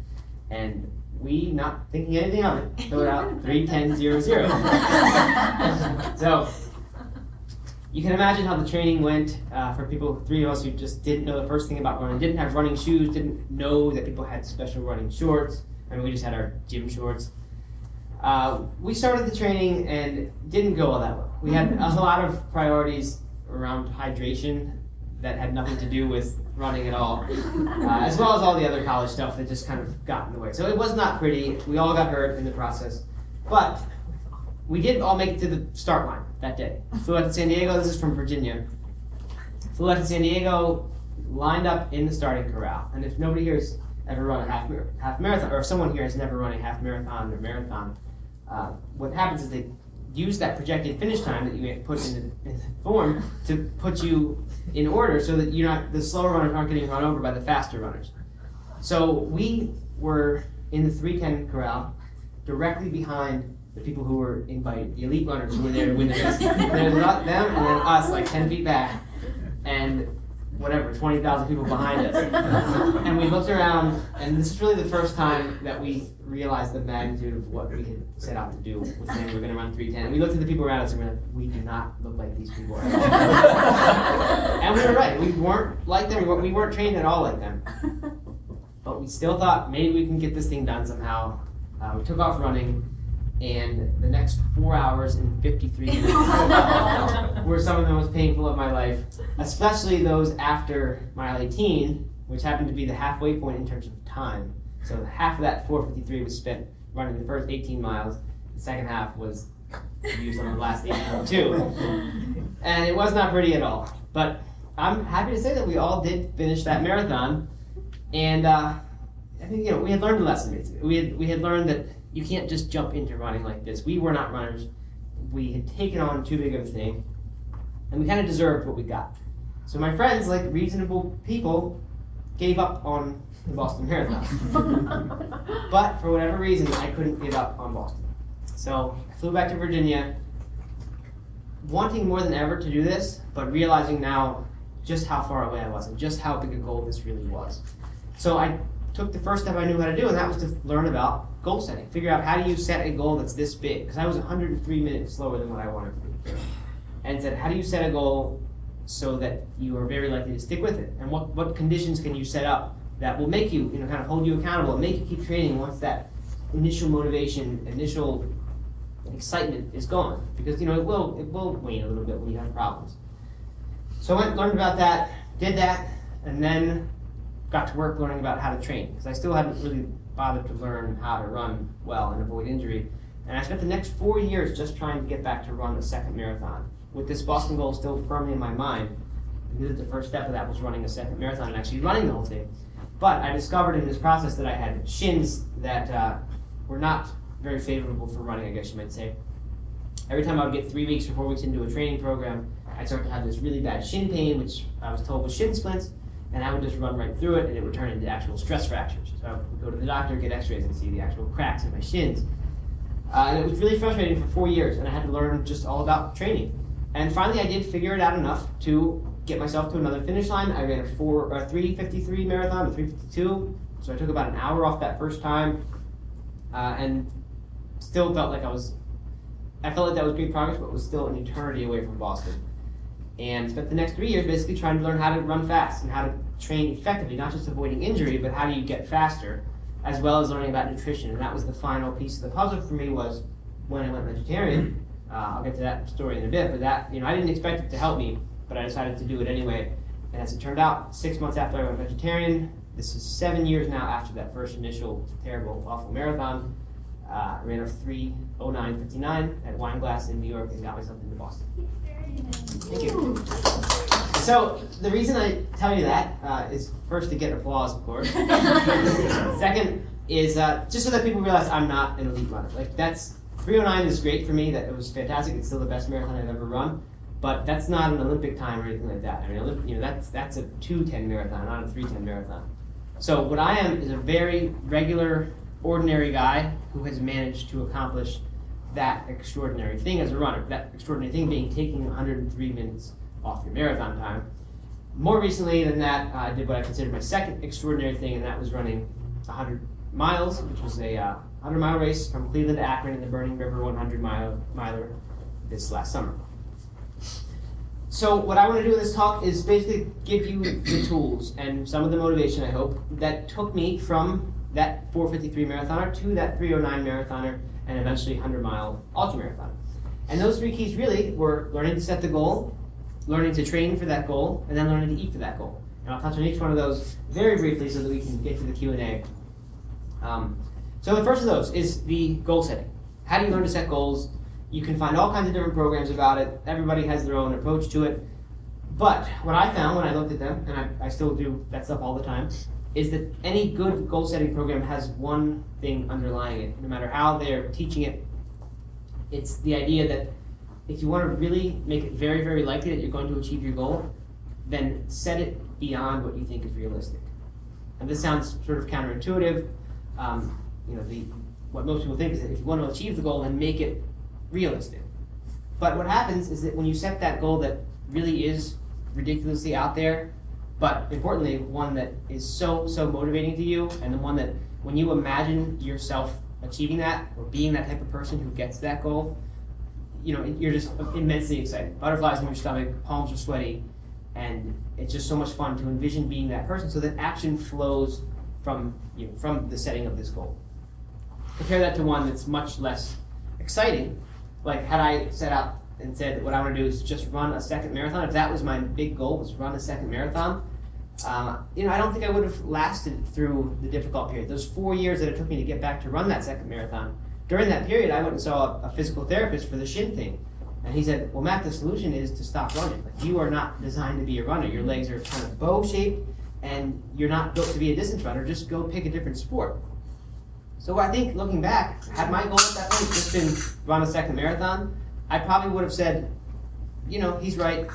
And we, not thinking anything of it, filled out <laughs> 310.00. <laughs> so you can imagine how the training went uh, for people, three of us who just didn't know the first thing about running, didn't have running shoes, didn't know that people had special running shorts. I mean, we just had our gym shorts. Uh, we started the training and didn't go all that well. We had <laughs> a lot of priorities around hydration that had nothing to do with running at all, uh, as well as all the other college stuff that just kind of got in the way. So it was not pretty. We all got hurt in the process, but we did all make it to the start line that day. Flew out to San Diego. This is from Virginia. Flew out to San Diego, lined up in the starting corral. And if nobody here has ever run a half half marathon, or if someone here has never run a half marathon or marathon, uh, what happens is they use that projected finish time that you put in the, in the, form to put you in order so that you're not the slower runners aren't getting run over by the faster runners. So we were in the 310 corral, directly behind the people who were invited, the elite runners who were there to win the race. There's them and then us, like 10 feet back, and whatever, 20,000 people behind us. <laughs> and we looked around, and this is really the first time that we realized the magnitude of what we had set out to do with saying we are going to run 310. And we looked at the people around us and we are like, we do not look like these people all. <laughs> and we were right. We weren't like them. We weren't trained at all like them. But we still thought maybe we can get this thing done somehow. Uh, we took off running and the next four hours and 53 <laughs> minutes were some of the most painful of my life, especially those after mile 18, which happened to be the halfway point in terms of time. So half of that 453 was spent running the first 18 miles. The second half was used on the last 8.2. And it was not pretty at all. But I'm happy to say that we all did finish that marathon. And uh, I think you know we had learned a lesson. We had we had learned that you can't just jump into running like this. We were not runners. We had taken on too big of a thing, and we kind of deserved what we got. So my friends, like reasonable people, gave up on the Boston Marathon. <laughs> but for whatever reason, I couldn't give up on Boston. So I flew back to Virginia, wanting more than ever to do this, but realizing now just how far away I was and just how big a goal this really was. So I took the first step I knew how to do, and that was to learn about goal setting. Figure out how do you set a goal that's this big? Because I was 103 minutes slower than what I wanted to be. And said, how do you set a goal so that you are very likely to stick with it? And what, what conditions can you set up that will make you, you know, kind of hold you accountable and make you keep training once that initial motivation, initial excitement is gone? Because, you know, it will, it will wane a little bit when you have problems. So I went, learned about that, did that, and then got to work learning about how to train because I still hadn't really bothered to learn how to run well and avoid injury. And I spent the next four years just trying to get back to run a second marathon. With this Boston goal still firmly in my mind, I knew that the first step of that was running a second marathon and actually running the whole thing. But I discovered in this process that I had shins that uh, were not very favorable for running, I guess you might say. Every time I would get three weeks or four weeks into a training program, I'd start to have this really bad shin pain, which I was told was shin splints and I would just run right through it, and it would turn into actual stress fractures. So I would go to the doctor, get X-rays, and see the actual cracks in my shins. Uh, and it was really frustrating for four years, and I had to learn just all about training. And finally, I did figure it out enough to get myself to another finish line. I ran a four, a 3:53 marathon, a 3:52. So I took about an hour off that first time, uh, and still felt like I was. I felt like that was great progress, but was still an eternity away from Boston and spent the next three years basically trying to learn how to run fast and how to train effectively, not just avoiding injury, but how do you get faster, as well as learning about nutrition. And that was the final piece of the puzzle for me was when I went vegetarian. <clears throat> Uh, I'll get to that story in a bit, but that you know I didn't expect it to help me but I decided to do it anyway. And as it turned out, six months after I went vegetarian, this is seven years now after that first initial terrible, awful marathon. Uh, I ran a 309.59 at Wine Glass in New York and got myself into Boston. Thank you. So the reason I tell you that uh, is first to get applause, of course. <laughs> Second is uh, just so that people realize I'm not an elite runner. Like that's 309 is great for me. That it was fantastic. It's still the best marathon I've ever run. But that's not an Olympic time or anything like that. I mean, Olymp- you know, that's that's a 210 marathon, not a 310 marathon. So what I am is a very regular, ordinary guy who has managed to accomplish that extraordinary thing as a runner. That extraordinary thing being taking 103 minutes off your marathon time. More recently than that, uh, I did what I considered my second extraordinary thing, and that was running 100 miles, which was a uh, 100 mile race from Cleveland to Akron in the Burning River 100 mile miler this last summer. So what I want to do in this talk is basically give you the tools and some of the motivation, I hope, that took me from that 453 marathoner to that 309 marathoner and eventually 100 mile ultra marathoner. And those three keys really were learning to set the goal, learning to train for that goal, and then learning to eat for that goal. And I'll touch on each one of those very briefly so that we can get to the Q&A. Um, so the first of those is the goal setting. How do you learn to set goals? You can find all kinds of different programs about it. Everybody has their own approach to it. But what I found when I looked at them, and I, I still do that stuff all the time, is that any good goal setting program has one thing underlying it. No matter how they're teaching it, it's the idea that if you want to really make it very, very likely that you're going to achieve your goal, then set it beyond what you think is realistic. And this sounds sort of counterintuitive. Um, you know, the, what most people think is that if you want to achieve the goal, then make it realistic. But what happens is that when you set that goal that really is ridiculously out there, but importantly, one that is so, so motivating to you, and the one that when you imagine yourself achieving that or being that type of person who gets that goal, you know, you're just immensely excited. Butterflies in your stomach, palms are sweaty, and it's just so much fun to envision being that person so that action flows from you know, from the setting of this goal. Compare that to one that's much less exciting. Like had I set out and said that what I want to do is just run a second marathon, if that was my big goal was run a second marathon, uh, you know, I don't think I would have lasted through the difficult period. Those four years that it took me to get back to run that second marathon, during that period, I went and saw a, a physical therapist for the shin thing. And he said, well, Matt, the solution is to stop running. Like, you are not designed to be a runner. Your legs are kind of bow shaped, and you're not built to be a distance runner. Just go pick a different sport. So I think looking back, had my goal at that point just been run a second marathon, I probably would have said, you know, he's right.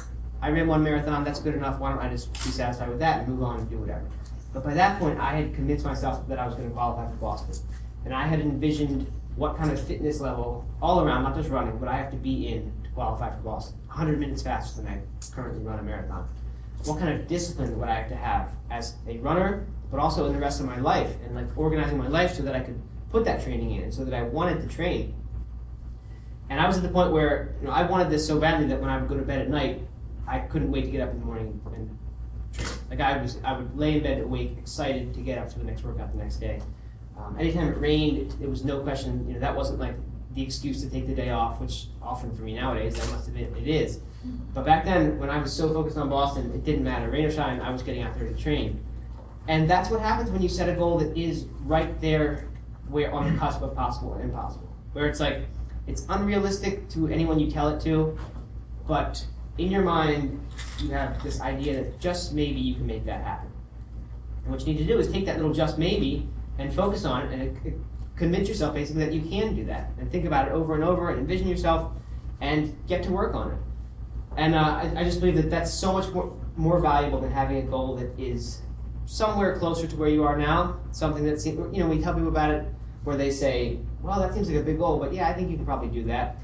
I ran one marathon. That's good enough. Why don't I just be satisfied with that and move on and do whatever? But by that point, I had convinced myself that I was going to qualify for Boston, and I had envisioned what kind of fitness level all around, not just running, but I have to be in to qualify for Boston. 100 minutes faster than I currently run a marathon. What kind of discipline would I have to have as a runner, but also in the rest of my life, and like organizing my life so that I could put that training in, so that I wanted to train. And I was at the point where you know I wanted this so badly that when I would go to bed at night, I couldn't wait to get up in the morning and train. Like I was, I would lay in bed awake, excited to get up for the next workout the next day. Um, anytime it rained, it, it, was no question. You know, that wasn't like the excuse to take the day off, which often for me nowadays, that must admit it is. But back then, when I was so focused on Boston, it didn't matter. Rain or shine, I was getting out there to train. And that's what happens when you set a goal that is right there, where on the cusp of possible and impossible. Where it's like, it's unrealistic to anyone you tell it to, but in your mind, you have this idea that just maybe you can make that happen. And what you need to do is take that little just maybe and focus on it and convince yourself basically that you can do that and think about it over and over and envision yourself and get to work on it. And uh, I, I, just believe that that's so much more, more valuable than having a goal that is somewhere closer to where you are now. Something that's, you know, we tell people about it where they say, well, that seems like a big goal, but yeah, I think you can probably do that.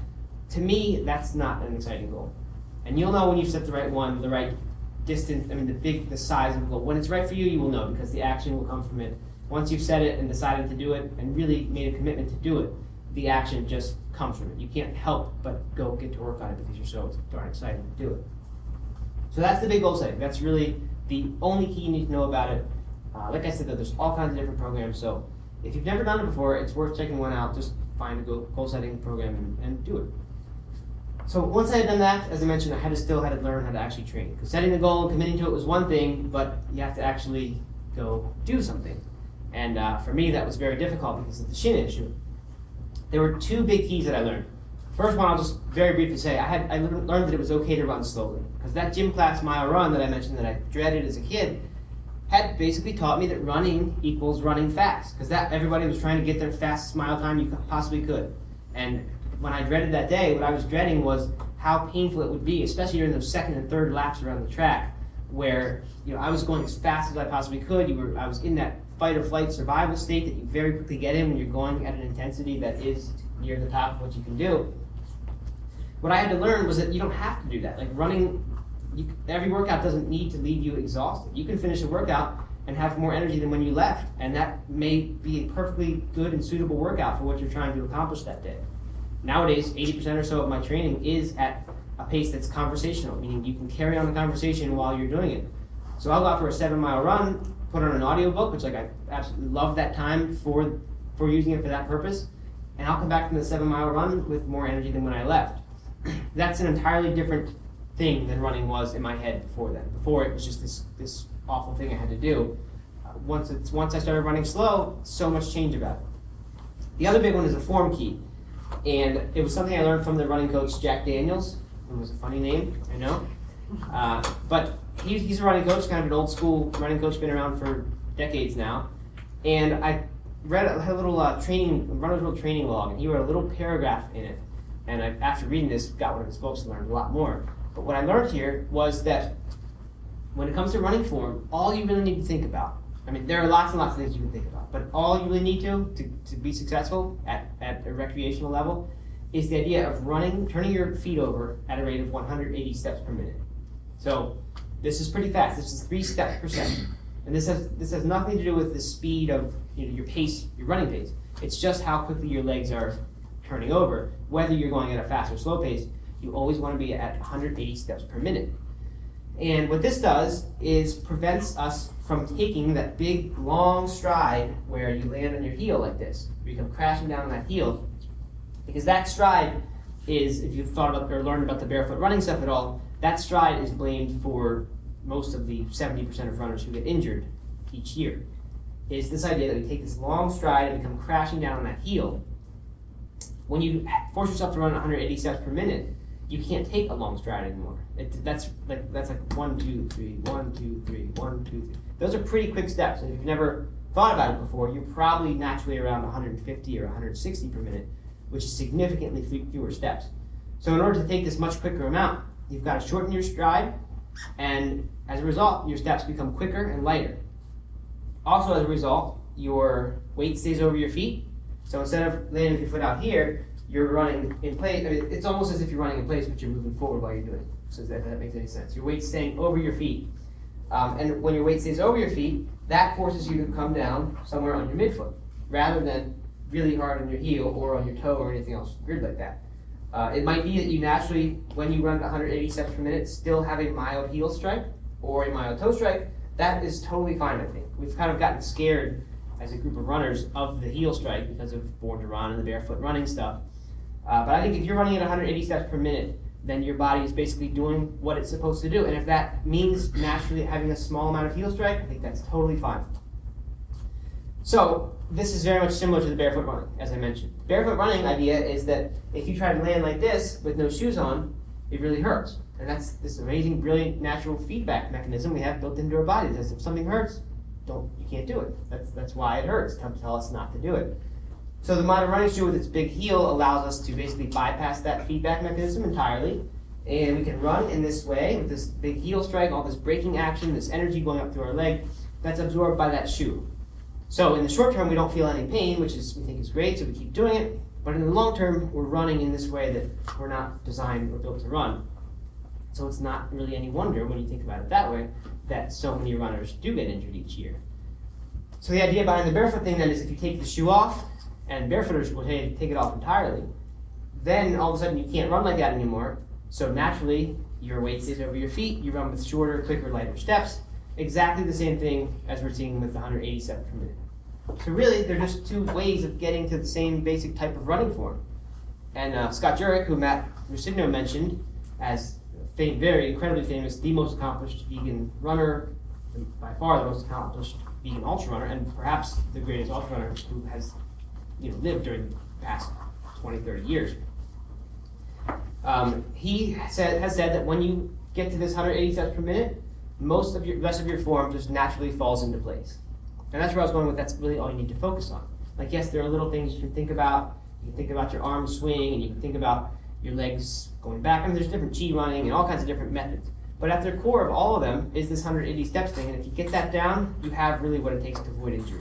To me, that's not an exciting goal. And you'll know when you've set the right one, the right distance, I mean, the big, the size of the goal. When it's right for you, you will know because the action will come from it. Once you've set it and decided to do it and really made a commitment to do it, the action just comes from it. You can't help but go get to work on it because you're so darn excited to do it. So that's the big goal setting. That's really the only key you need to know about it. Uh, like I said, though, there's all kinds of different programs. So if you've never done it before, it's worth checking one out. Just find a goal setting program and, and do it. So once I had done that, as I mentioned, I had to still had to learn how to actually train. Because setting the goal and committing to it was one thing, but you have to actually go do something. And uh, for me, that was very difficult because of the shin issue. There were two big keys that I learned. First one, I'll just very briefly say, I had I learned that it was okay to run slowly. Because that gym class mile run that I mentioned that I dreaded as a kid had basically taught me that running equals running fast. Because that everybody was trying to get their fastest mile time you possibly could. And when I dreaded that day, what I was dreading was how painful it would be, especially during those second and third laps around the track, where you know I was going as fast as I possibly could. You were I was in that fight or flight survival state that you very quickly get in when you're going at an intensity that is near the top of what you can do. What I had to learn was that you don't have to do that. Like running, you, every workout doesn't need to leave you exhausted. You can finish a workout and have more energy than when you left, and that may be a perfectly good and suitable workout for what you're trying to accomplish that day. Nowadays, 80% or so of my training is at a pace that's conversational, meaning you can carry on the conversation while you're doing it. So I'll go out for a seven mile run, put on an audiobook, which like I absolutely love that time for for using it for that purpose, and I'll come back from the seven mile run with more energy than when I left. <clears throat> that's an entirely different thing than running was in my head before then. Before it was just this this awful thing I had to do. Uh, once it's once I started running slow, so much change about it. The other big one is a form key. And it was something I learned from the running coach, Jack Daniels. It was a funny name, I know. Uh, but he's, he's a running coach, kind of an old school running coach, been around for decades now. And I read a, a little uh, training, runner's world training log, and he wrote a little paragraph in it. And I, after reading this, got one of his books and learned a lot more. But what I learned here was that when it comes to running form, all you really need to think about I mean, there are lots and lots of things you can think about, but all you really need to, to, to be successful at, at a recreational level is the idea of running, turning your feet over at a rate of 180 steps per minute. So this is pretty fast. This is three steps per second. And this has this has nothing to do with the speed of you know, your pace, your running pace. It's just how quickly your legs are turning over. Whether you're going at a fast or slow pace, you always want to be at 180 steps per minute. And what this does is prevents us from taking that big, long stride where you land on your heel like this. You come crashing down on that heel. Because that stride is, if you've thought about or learned about the barefoot running stuff at all, that stride is blamed for most of the 70% of runners who get injured each year. Is this idea that we take this long stride and we come crashing down on that heel. When you force yourself to run 180 steps per minute, you can't take a long stride anymore. It, that's like that's like one, two, three, one, two, three, one, two, three. Those are pretty quick steps. If you've never thought about it before, you're probably naturally around 150 or 160 per minute, which is significantly fewer steps. So in order to take this much quicker amount, you've got to shorten your stride, and as a result, your steps become quicker and lighter. Also, as a result, your weight stays over your feet. So instead of landing your foot out here, you're running in place. I mean, it's almost as if you're running in place, but you're moving forward while you're doing it. So that, that makes any sense. Your weight's staying over your feet. Um, and when your weight stays over your feet, that forces you to come down somewhere on your midfoot, rather than really hard on your heel or on your toe or anything else weird like that. Uh, it might be that you naturally, when you run 180 steps per minute, still have a mild heel strike or a mild toe strike. That is totally fine, I think. We've kind of gotten scared as a group of runners of the heel strike because of Born to Run and the barefoot running stuff. Uh, but I think if you're running at 180 steps per minute, then your body is basically doing what it's supposed to do. And if that means naturally having a small amount of heel strike, I think that's totally fine. So this is very much similar to the barefoot running, as I mentioned. Barefoot running idea is that if you try to land like this with no shoes on, it really hurts. And that's this amazing, brilliant natural feedback mechanism we have built into our bodies. As if something hurts, don't you can't do it. That's that's why it hurts. To tell us not to do it. So the modern running shoe with its big heel allows us to basically bypass that feedback mechanism entirely. And we can run in this way with this big heel strike, all this braking action, this energy going up through our leg, that's absorbed by that shoe. So in the short term, we don't feel any pain, which is we think is great, so we keep doing it. But in the long term, we're running in this way that we're not designed or built to run. So it's not really any wonder when you think about it that way that so many runners do get injured each year. So the idea behind the barefoot thing then is if you take the shoe off, and barefooters will take it off entirely, then all of a sudden you can't run like that anymore. So naturally, your weight stays over your feet. You run with shorter, quicker, lighter steps. Exactly the same thing as we're seeing with the 180 steps per minute. So really, they're just two ways of getting to the same basic type of running form. And uh, Scott Jurek, who Matt Ruscigno mentioned as fam- very incredibly famous, the most accomplished vegan runner, by far the most accomplished vegan ultra runner, and perhaps the greatest ultra runner who has you know lived during the past 20, 30 years. Um, he said, has said that when you get to this 180 steps per minute, most of your rest of your form just naturally falls into place. And that's where I was going with. That's really all you need to focus on. Like yes, there are little things you can think about. You can think about your arm swing, and you can think about your legs going back. I mean, there's different chi running and all kinds of different methods. But at the core of all of them is this 180 steps thing, and if you get that down, you have really what it takes to avoid injury.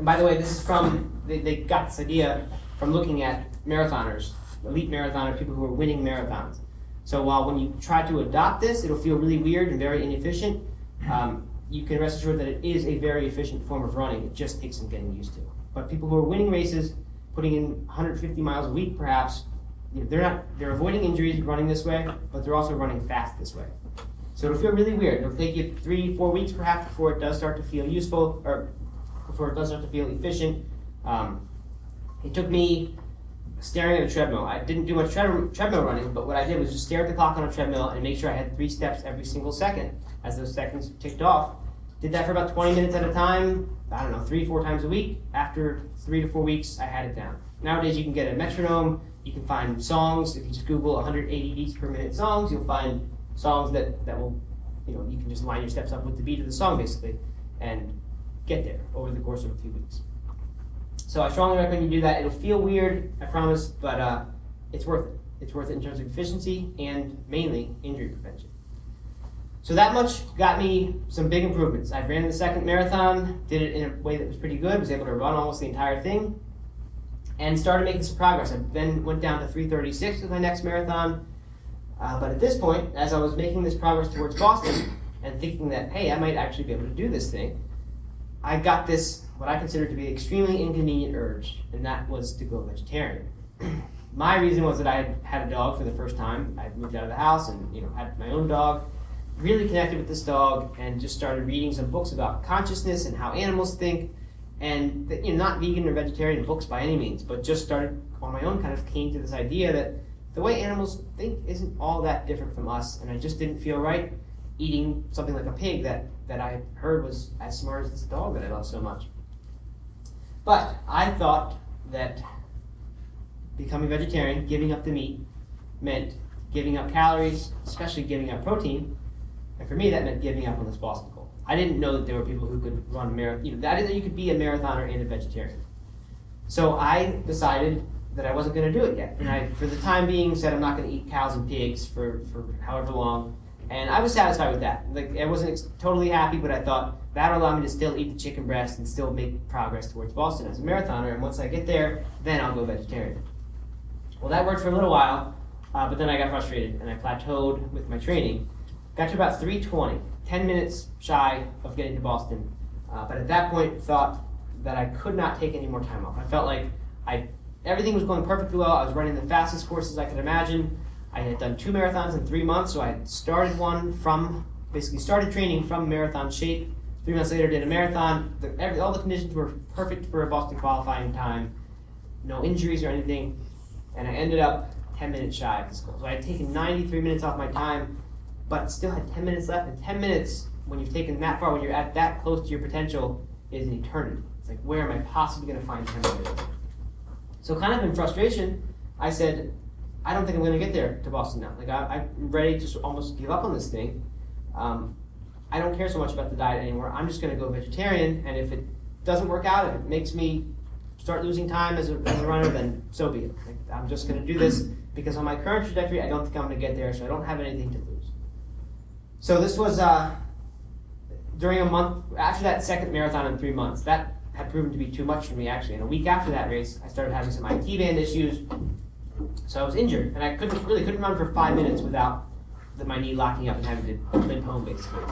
And by the way, this is from they, they got this idea from looking at marathoners, elite marathoners, people who are winning marathons. So while when you try to adopt this, it'll feel really weird and very inefficient. Um, you can rest assured that it is a very efficient form of running. It just takes some getting used to. But people who are winning races, putting in 150 miles a week, perhaps, you know, they're not they're avoiding injuries running this way, but they're also running fast this way. So it'll feel really weird. It'll take you three, four weeks perhaps before it does start to feel useful, or it does start to feel efficient. Um, it took me staring at a treadmill. I didn't do much tread- treadmill running, but what I did was just stare at the clock on a treadmill and make sure I had three steps every single second as those seconds ticked off. Did that for about 20 minutes at a time. I don't know, three, four times a week. After three to four weeks, I had it down. Nowadays, you can get a metronome. You can find songs. If you just Google 180 beats per minute songs, you'll find songs that, that will, you know, you can just line your steps up with the beat of the song basically, and get there over the course of a few weeks. So I strongly recommend you do that. It'll feel weird, I promise, but uh, it's worth it. It's worth it in terms of efficiency and mainly injury prevention. So that much got me some big improvements. I ran the second marathon, did it in a way that was pretty good, was able to run almost the entire thing, and started making some progress. I then went down to 336 with my next marathon. Uh, but at this point, as I was making this progress towards Boston and thinking that, hey, I might actually be able to do this thing, I got this, what I consider to be extremely inconvenient urge, and that was to go vegetarian. <clears throat> my reason was that I had had a dog for the first time. I'd moved out of the house and you know had my own dog. Really connected with this dog and just started reading some books about consciousness and how animals think. And that, you know, not vegan or vegetarian books by any means, but just started on my own kind of came to this idea that the way animals think isn't all that different from us, and I just didn't feel right eating something like a pig that, that I heard was as smart as this dog that I love so much. But I thought that becoming vegetarian, giving up the meat, meant giving up calories, especially giving up protein. And for me, that meant giving up on this Boston goal. I didn't know that there were people who could run a marathon. You know, I didn't know you could be a marathoner and a vegetarian. So I decided that I wasn't going to do it yet. And I, for the time being, said I'm not going to eat cows and pigs for, for however long. And I was satisfied with that. Like I wasn't totally happy, but I thought that'll allow me to still eat the chicken breast and still make progress towards Boston as a marathoner. And once I get there, then I'll go vegetarian. Well, that worked for a little while, uh, but then I got frustrated and I plateaued with my training. Got to about 320, 10 minutes shy of getting to Boston. Uh, but at that point, thought that I could not take any more time off. I felt like I everything was going perfectly well. I was running the fastest courses I could imagine. I had done two marathons in three months, so I started one from basically started training from marathon shape. Three months later, did a marathon. The, every, all the conditions were perfect for a Boston qualifying time. No injuries or anything, and I ended up 10 minutes shy of this goal. So I had taken 93 minutes off my time, but still had 10 minutes left. And 10 minutes, when you've taken that far, when you're at that close to your potential, is an eternity. It's like, where am I possibly going to find 10 minutes? So, kind of in frustration, I said, I don't think I'm going to get there to Boston now. Like I, am ready to almost give up on this thing. Um, I don't care so much about the diet anymore. I'm just going to go vegetarian, and if it doesn't work out, if it makes me start losing time as a, as a runner, then so be it. Like, I'm just going to do this because on my current trajectory, I don't think I'm going to get there, so I don't have anything to lose. So this was uh, during a month after that second marathon in three months. That had proven to be too much for me actually. And a week after that race, I started having some IT band issues so I was injured, and I couldn't really couldn't run for five minutes without the, my knee locking up and having to limp home basically.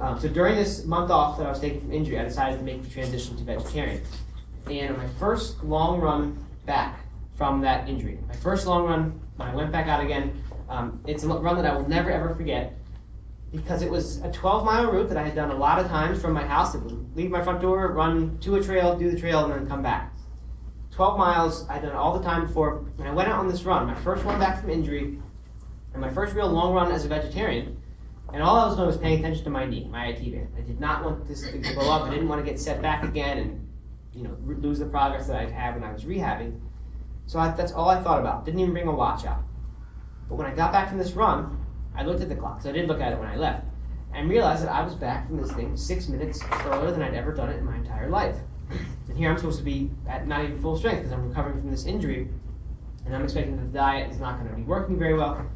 Um, so during this month off that I was taking from injury, I decided to make the transition to vegetarian. And my first long run back from that injury, my first long run when I went back out again, um, it's a run that I will never ever forget because it was a 12 mile route that I had done a lot of times from my house. It would leave my front door, run to a trail, do the trail, and then come back. 12 miles, I'd done all the time before. When I went out on this run, my first one back from injury, and my first real long run as a vegetarian, and all I was doing was paying attention to my knee, my IT band. I did not want this thing to go up. I didn't want to get set back again and, you know, lose the progress that I'd had when I was rehabbing. So I, that's all I thought about. Didn't even bring a watch out. But when I got back from this run, I looked at the clock. So I did look at it when I left, and realized that I was back from this thing six minutes earlier than I'd ever done it in my entire life. And here I'm supposed to be at not even full strength because I'm recovering from this injury, and I'm expecting that the diet is not going to be working very well.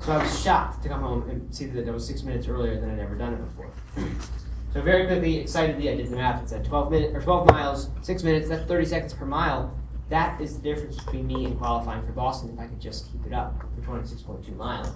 So I was shocked to come home and see that I was six minutes earlier than I'd ever done it before. So very quickly, excitedly, I did the math. It said 12 minutes or 12 miles, six minutes. That's 30 seconds per mile. That is the difference between me and qualifying for Boston if I could just keep it up for 26.2 miles.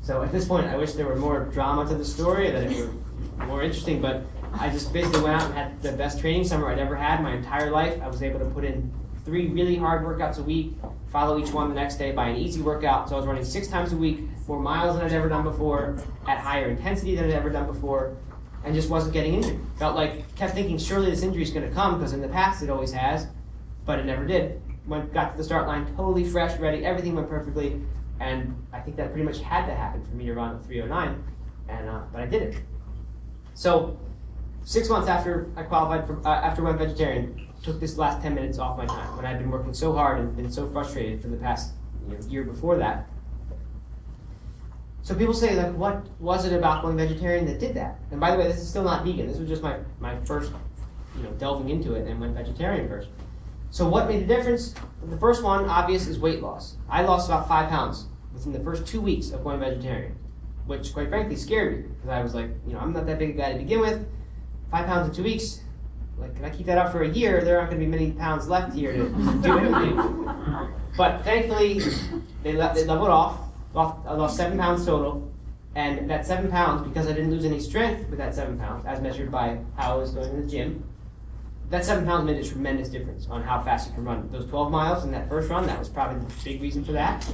So at this point, I wish there were more drama to the story, that it were more interesting. But I just basically went out and had the best training summer I'd ever had my entire life. I was able to put in three really hard workouts a week, follow each one the next day by an easy workout. So I was running six times a week, more miles than I'd ever done before, at higher intensity than I'd ever done before, and just wasn't getting injured. Felt like kept thinking surely this injury is going to come because in the past it always has, but it never did. Went got to the start line totally fresh, ready. Everything went perfectly, and I think that pretty much had to happen for me to run a 309, and uh, but I did it. So six months after I qualified for uh, after went vegetarian, took this last 10 minutes off my time when I'd been working so hard and been so frustrated for the past you know, year before that. So people say like, what was it about going vegetarian that did that? And by the way, this is still not vegan. This was just my my first, you know, delving into it and went vegetarian first. So what made the difference? The first one, obvious, is weight loss. I lost about five pounds within the first two weeks of going vegetarian, which quite frankly scared me because I was like, you know, I'm not that big a guy to begin with. Five pounds in two weeks, like, can I keep that up for a year? There aren't going to be many pounds left here to do anything. but thankfully, they, le- they leveled off. Lost, I lost seven pounds total. And that seven pounds, because I didn't lose any strength with that seven pounds, as measured by how I was going in the gym, that seven pounds made a tremendous difference on how fast you can run. Those 12 miles in that first run, that was probably the big reason for that.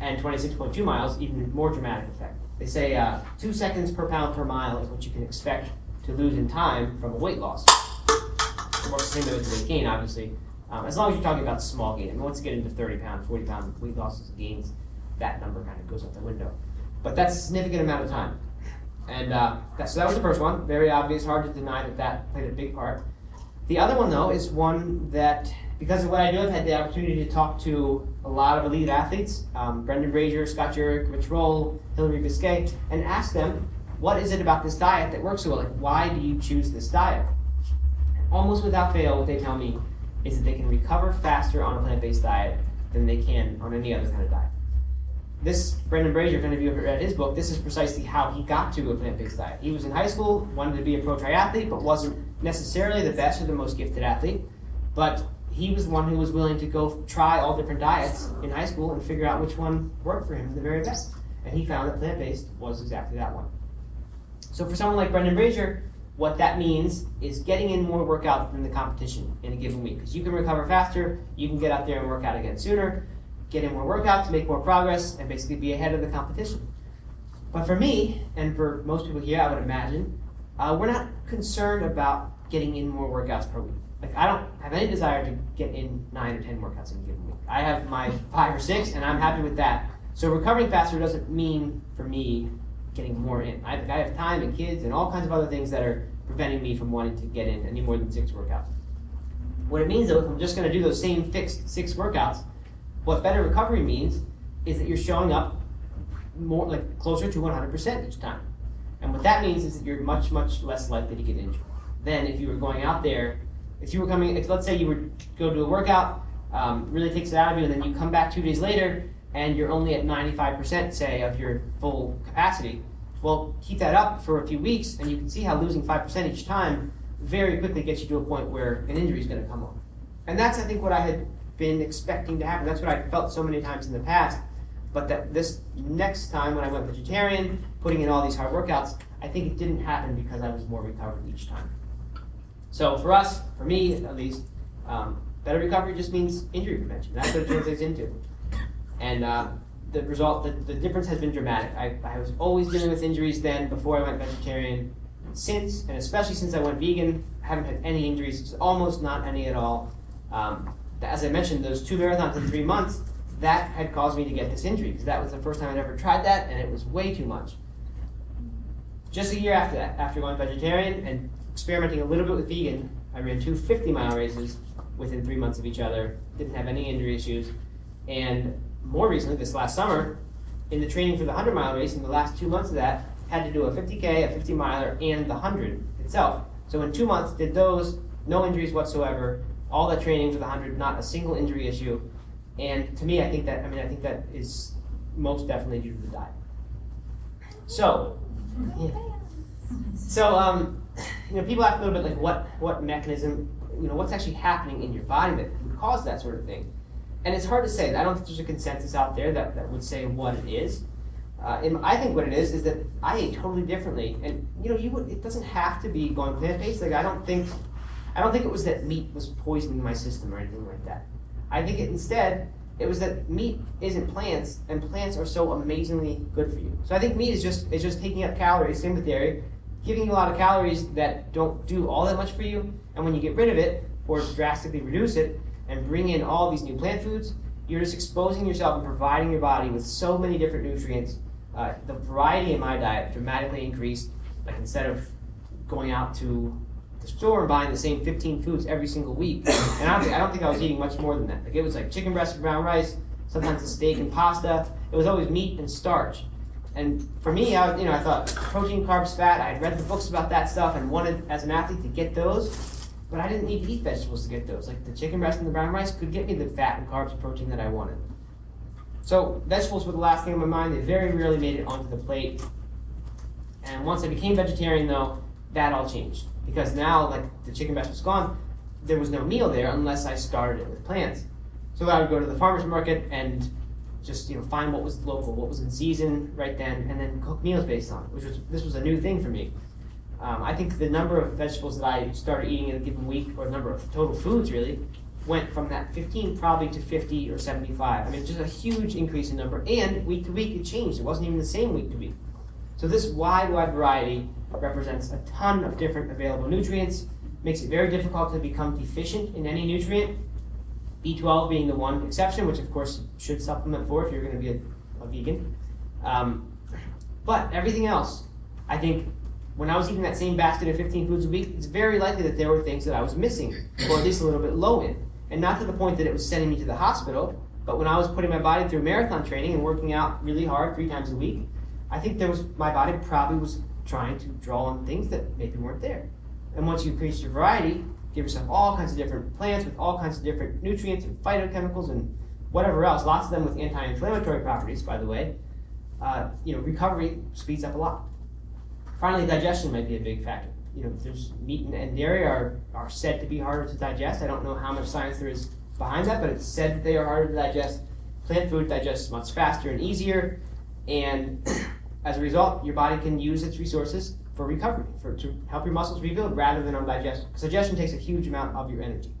And 26.2 miles, even more dramatic effect. They say uh, two seconds per pound per mile is what you can expect to lose in time from a weight loss. It works the same way with weight gain, obviously. Um, as long as you're talking about small gain. I mean, once you get into 30 pound, 40 pound weight losses gains, that number kind of goes out the window. But that's a significant amount of time. And uh, that, so that was the first one. Very obvious, hard to deny that that played a big part. The other one, though, is one that, because of what I do, I've had the opportunity to talk to a lot of elite athletes um, Brendan Brazier, Scott Jurek, Rich Roll, Hillary Biscay, and ask them, what is it about this diet that works so well? Like, why do you choose this diet? Almost without fail, what they tell me is that they can recover faster on a plant based diet than they can on any other kind of diet. This, Brendan Brazier, if any of you have read his book, this is precisely how he got to a plant based diet. He was in high school, wanted to be a pro triathlete, but wasn't necessarily the best or the most gifted athlete. But he was the one who was willing to go try all different diets in high school and figure out which one worked for him the very best. And he found that plant based was exactly that one. So for someone like Brendan Brazier, what that means is getting in more workout than the competition in a given week. Because you can recover faster, you can get out there and work out again sooner, get in more workout to make more progress, and basically be ahead of the competition. But for me, and for most people here, I would imagine, uh, we're not concerned about getting in more workouts per week. Like I don't have any desire to get in nine or ten workouts in a given week. I have my five or six, and I'm happy with that. So recovering faster doesn't mean for me getting more in. I, I have time and kids and all kinds of other things that are preventing me from wanting to get in any more than six workouts. What it means though, if I'm just going to do those same fixed six workouts, what better recovery means is that you're showing up more like closer to 100% each time. And what that means is that you're much, much less likely to get injured than if you were going out there. If you were coming, if let's say you would go do a workout, um, really takes it out of you, and then you come back two days later and you're only at 95%, say, of your full capacity. Well, keep that up for a few weeks, and you can see how losing 5% each time very quickly gets you to a point where an injury is going to come up. And that's, I think, what I had been expecting to happen. That's what I felt so many times in the past. But that this next time when I went vegetarian, putting in all these hard workouts, I think it didn't happen because I was more recovered each time. So for us, for me at least, um, better recovery just means injury prevention. That's what it translates into. And uh, the result, the, the difference has been dramatic. I, I was always dealing with injuries then before I went vegetarian. Since, and especially since I went vegan, I haven't had any injuries, almost not any at all. Um, as I mentioned, those two marathons in three months, that had caused me to get this injury because that was the first time I'd ever tried that, and it was way too much. Just a year after that, after going vegetarian and experimenting a little bit with vegan, I ran two 50 mile races within three months of each other, didn't have any injury issues. And more recently, this last summer, in the training for the 100 mile race, in the last two months of that, had to do a 50K, a 50 miler, and the 100 itself. So in two months, did those, no injuries whatsoever, all that training for the 100, not a single injury issue. And to me, I think that, I mean, I think that is most definitely due to the diet. So, yeah. so, um, you know, people ask a little bit like what, what mechanism, you know, what's actually happening in your body that would cause that sort of thing. And it's hard to say. I don't think there's a consensus out there that, that would say what it is. Uh, and I think what it is is that I ate totally differently, and you know, you would. It doesn't have to be going plant-based. Like I don't think, I don't think it was that meat was poisoning my system or anything like that. I think it instead it was that meat isn't plants, and plants are so amazingly good for you. So I think meat is just is just taking up calories, same with dairy, giving you a lot of calories that don't do all that much for you. And when you get rid of it or drastically reduce it and bring in all these new plant foods, you're just exposing yourself and providing your body with so many different nutrients. Uh, the variety in my diet dramatically increased. Like instead of going out to the store and buying the same 15 foods every single week, <coughs> and honestly, I don't think I was eating much more than that. Like it was like chicken breast and brown rice, sometimes a steak and pasta. It was always meat and starch. And for me, I, you know, I thought protein, carbs, fat. I had read the books about that stuff and wanted, as an athlete, to get those. But I didn't need to eat vegetables to get those. Like the chicken breast and the brown rice could get me the fat and carbs and protein that I wanted. So vegetables were the last thing on my mind. They very rarely made it onto the plate. And once I became vegetarian, though, that all changed because now, like the chicken breast was gone, there was no meal there unless I started it with plants. So I would go to the farmer's market and just you know find what was local, what was in season right then, and then cook meals based on it. Which was this was a new thing for me. Um, I think the number of vegetables that I started eating in a given week, or the number of total foods really, went from that 15 probably to 50 or 75. I mean, just a huge increase in number. And week to week it changed. It wasn't even the same week to week. So this wide, wide variety represents a ton of different available nutrients, makes it very difficult to become deficient in any nutrient. B12 being the one exception, which of course should supplement for if you're going to be a, a vegan. Um, but everything else, I think when I was eating that same basket of 15 foods a week, it's very likely that there were things that I was missing, or at least a little bit low in. And not to the point that it was sending me to the hospital, but when I was putting my body through marathon training and working out really hard three times a week, I think there was my body probably was trying to draw on things that maybe weren't there. And once you increase your variety, give yourself all kinds of different plants with all kinds of different nutrients and phytochemicals and whatever else, lots of them with anti-inflammatory properties, by the way, uh, you know, recovery speeds up a lot. Finally, digestion might be a big factor. You know, there's meat and dairy are, are said to be harder to digest. I don't know how much science there is behind that, but it's said that they are harder to digest. Plant food digests much faster and easier, and <clears throat> as a result, your body can use its resources for recovery, for to help your muscles rebuild rather than on digestion. Digestion takes a huge amount of your energy.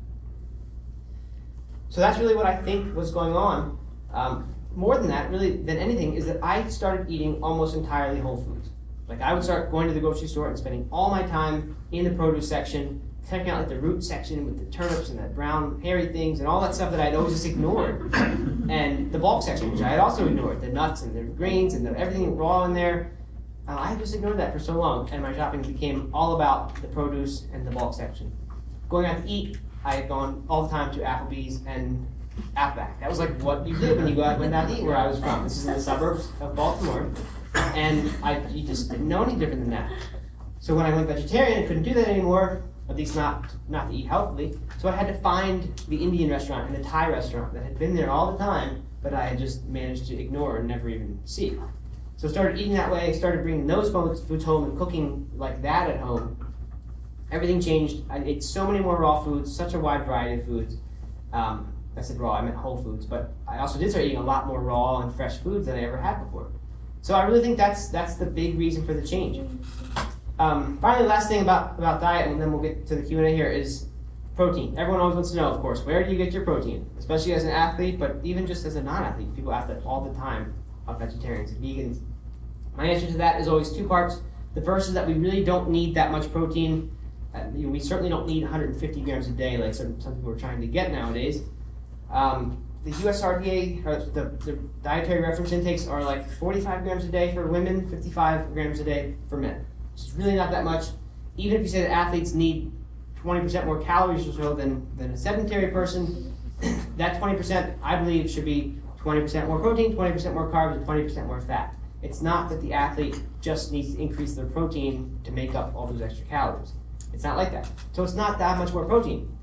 So that's really what I think was going on. Um, more than that, really, than anything, is that I started eating almost entirely whole foods. Like I would start going to the grocery store and spending all my time in the produce section, checking out like the root section with the turnips and the brown hairy things and all that stuff that I'd always just ignored, and the bulk section, which I had also ignored, the nuts and the grains and the, everything raw in there. Uh, I just ignored that for so long, and my shopping became all about the produce and the bulk section. Going out to eat, I had gone all the time to Applebee's and Outback. That was like what you did when you go out, went out to eat where I was from. This is in the suburbs of Baltimore, and I you just didn't know any different than that. So when I went vegetarian, I couldn't do that anymore. At least not not to eat healthily. So I had to find the Indian restaurant and the Thai restaurant that had been there all the time, but I had just managed to ignore and never even see. So I started eating that way. Started bringing those foods home and cooking like that at home. Everything changed. I ate so many more raw foods, such a wide variety of foods. Um, I said raw, I meant whole foods, but I also did start eating a lot more raw and fresh foods than I ever had before. So I really think that's that's the big reason for the change. Um, finally, the last thing about about diet, and then we'll get to the Q and A here is protein. Everyone always wants to know, of course, where do you get your protein? Especially as an athlete, but even just as a non-athlete, people ask that all the time of vegetarians and vegans. My answer to that is always two parts. The first is that we really don't need that much protein. Uh, we certainly don't need 150 grams a day like some, some people are trying to get nowadays. Um, the USRDA, or the, the dietary reference intakes are like 45 grams a day for women, 55 grams a day for men. It's really not that much. Even if you say that athletes need 20% more calories or so than, than a sedentary person, <clears throat> that 20% I believe should be 20% more protein, 20% more carbs, and 20% more fat. It's not that the athlete just needs to increase their protein to make up all those extra calories. It's not like that. So it's not that much more protein.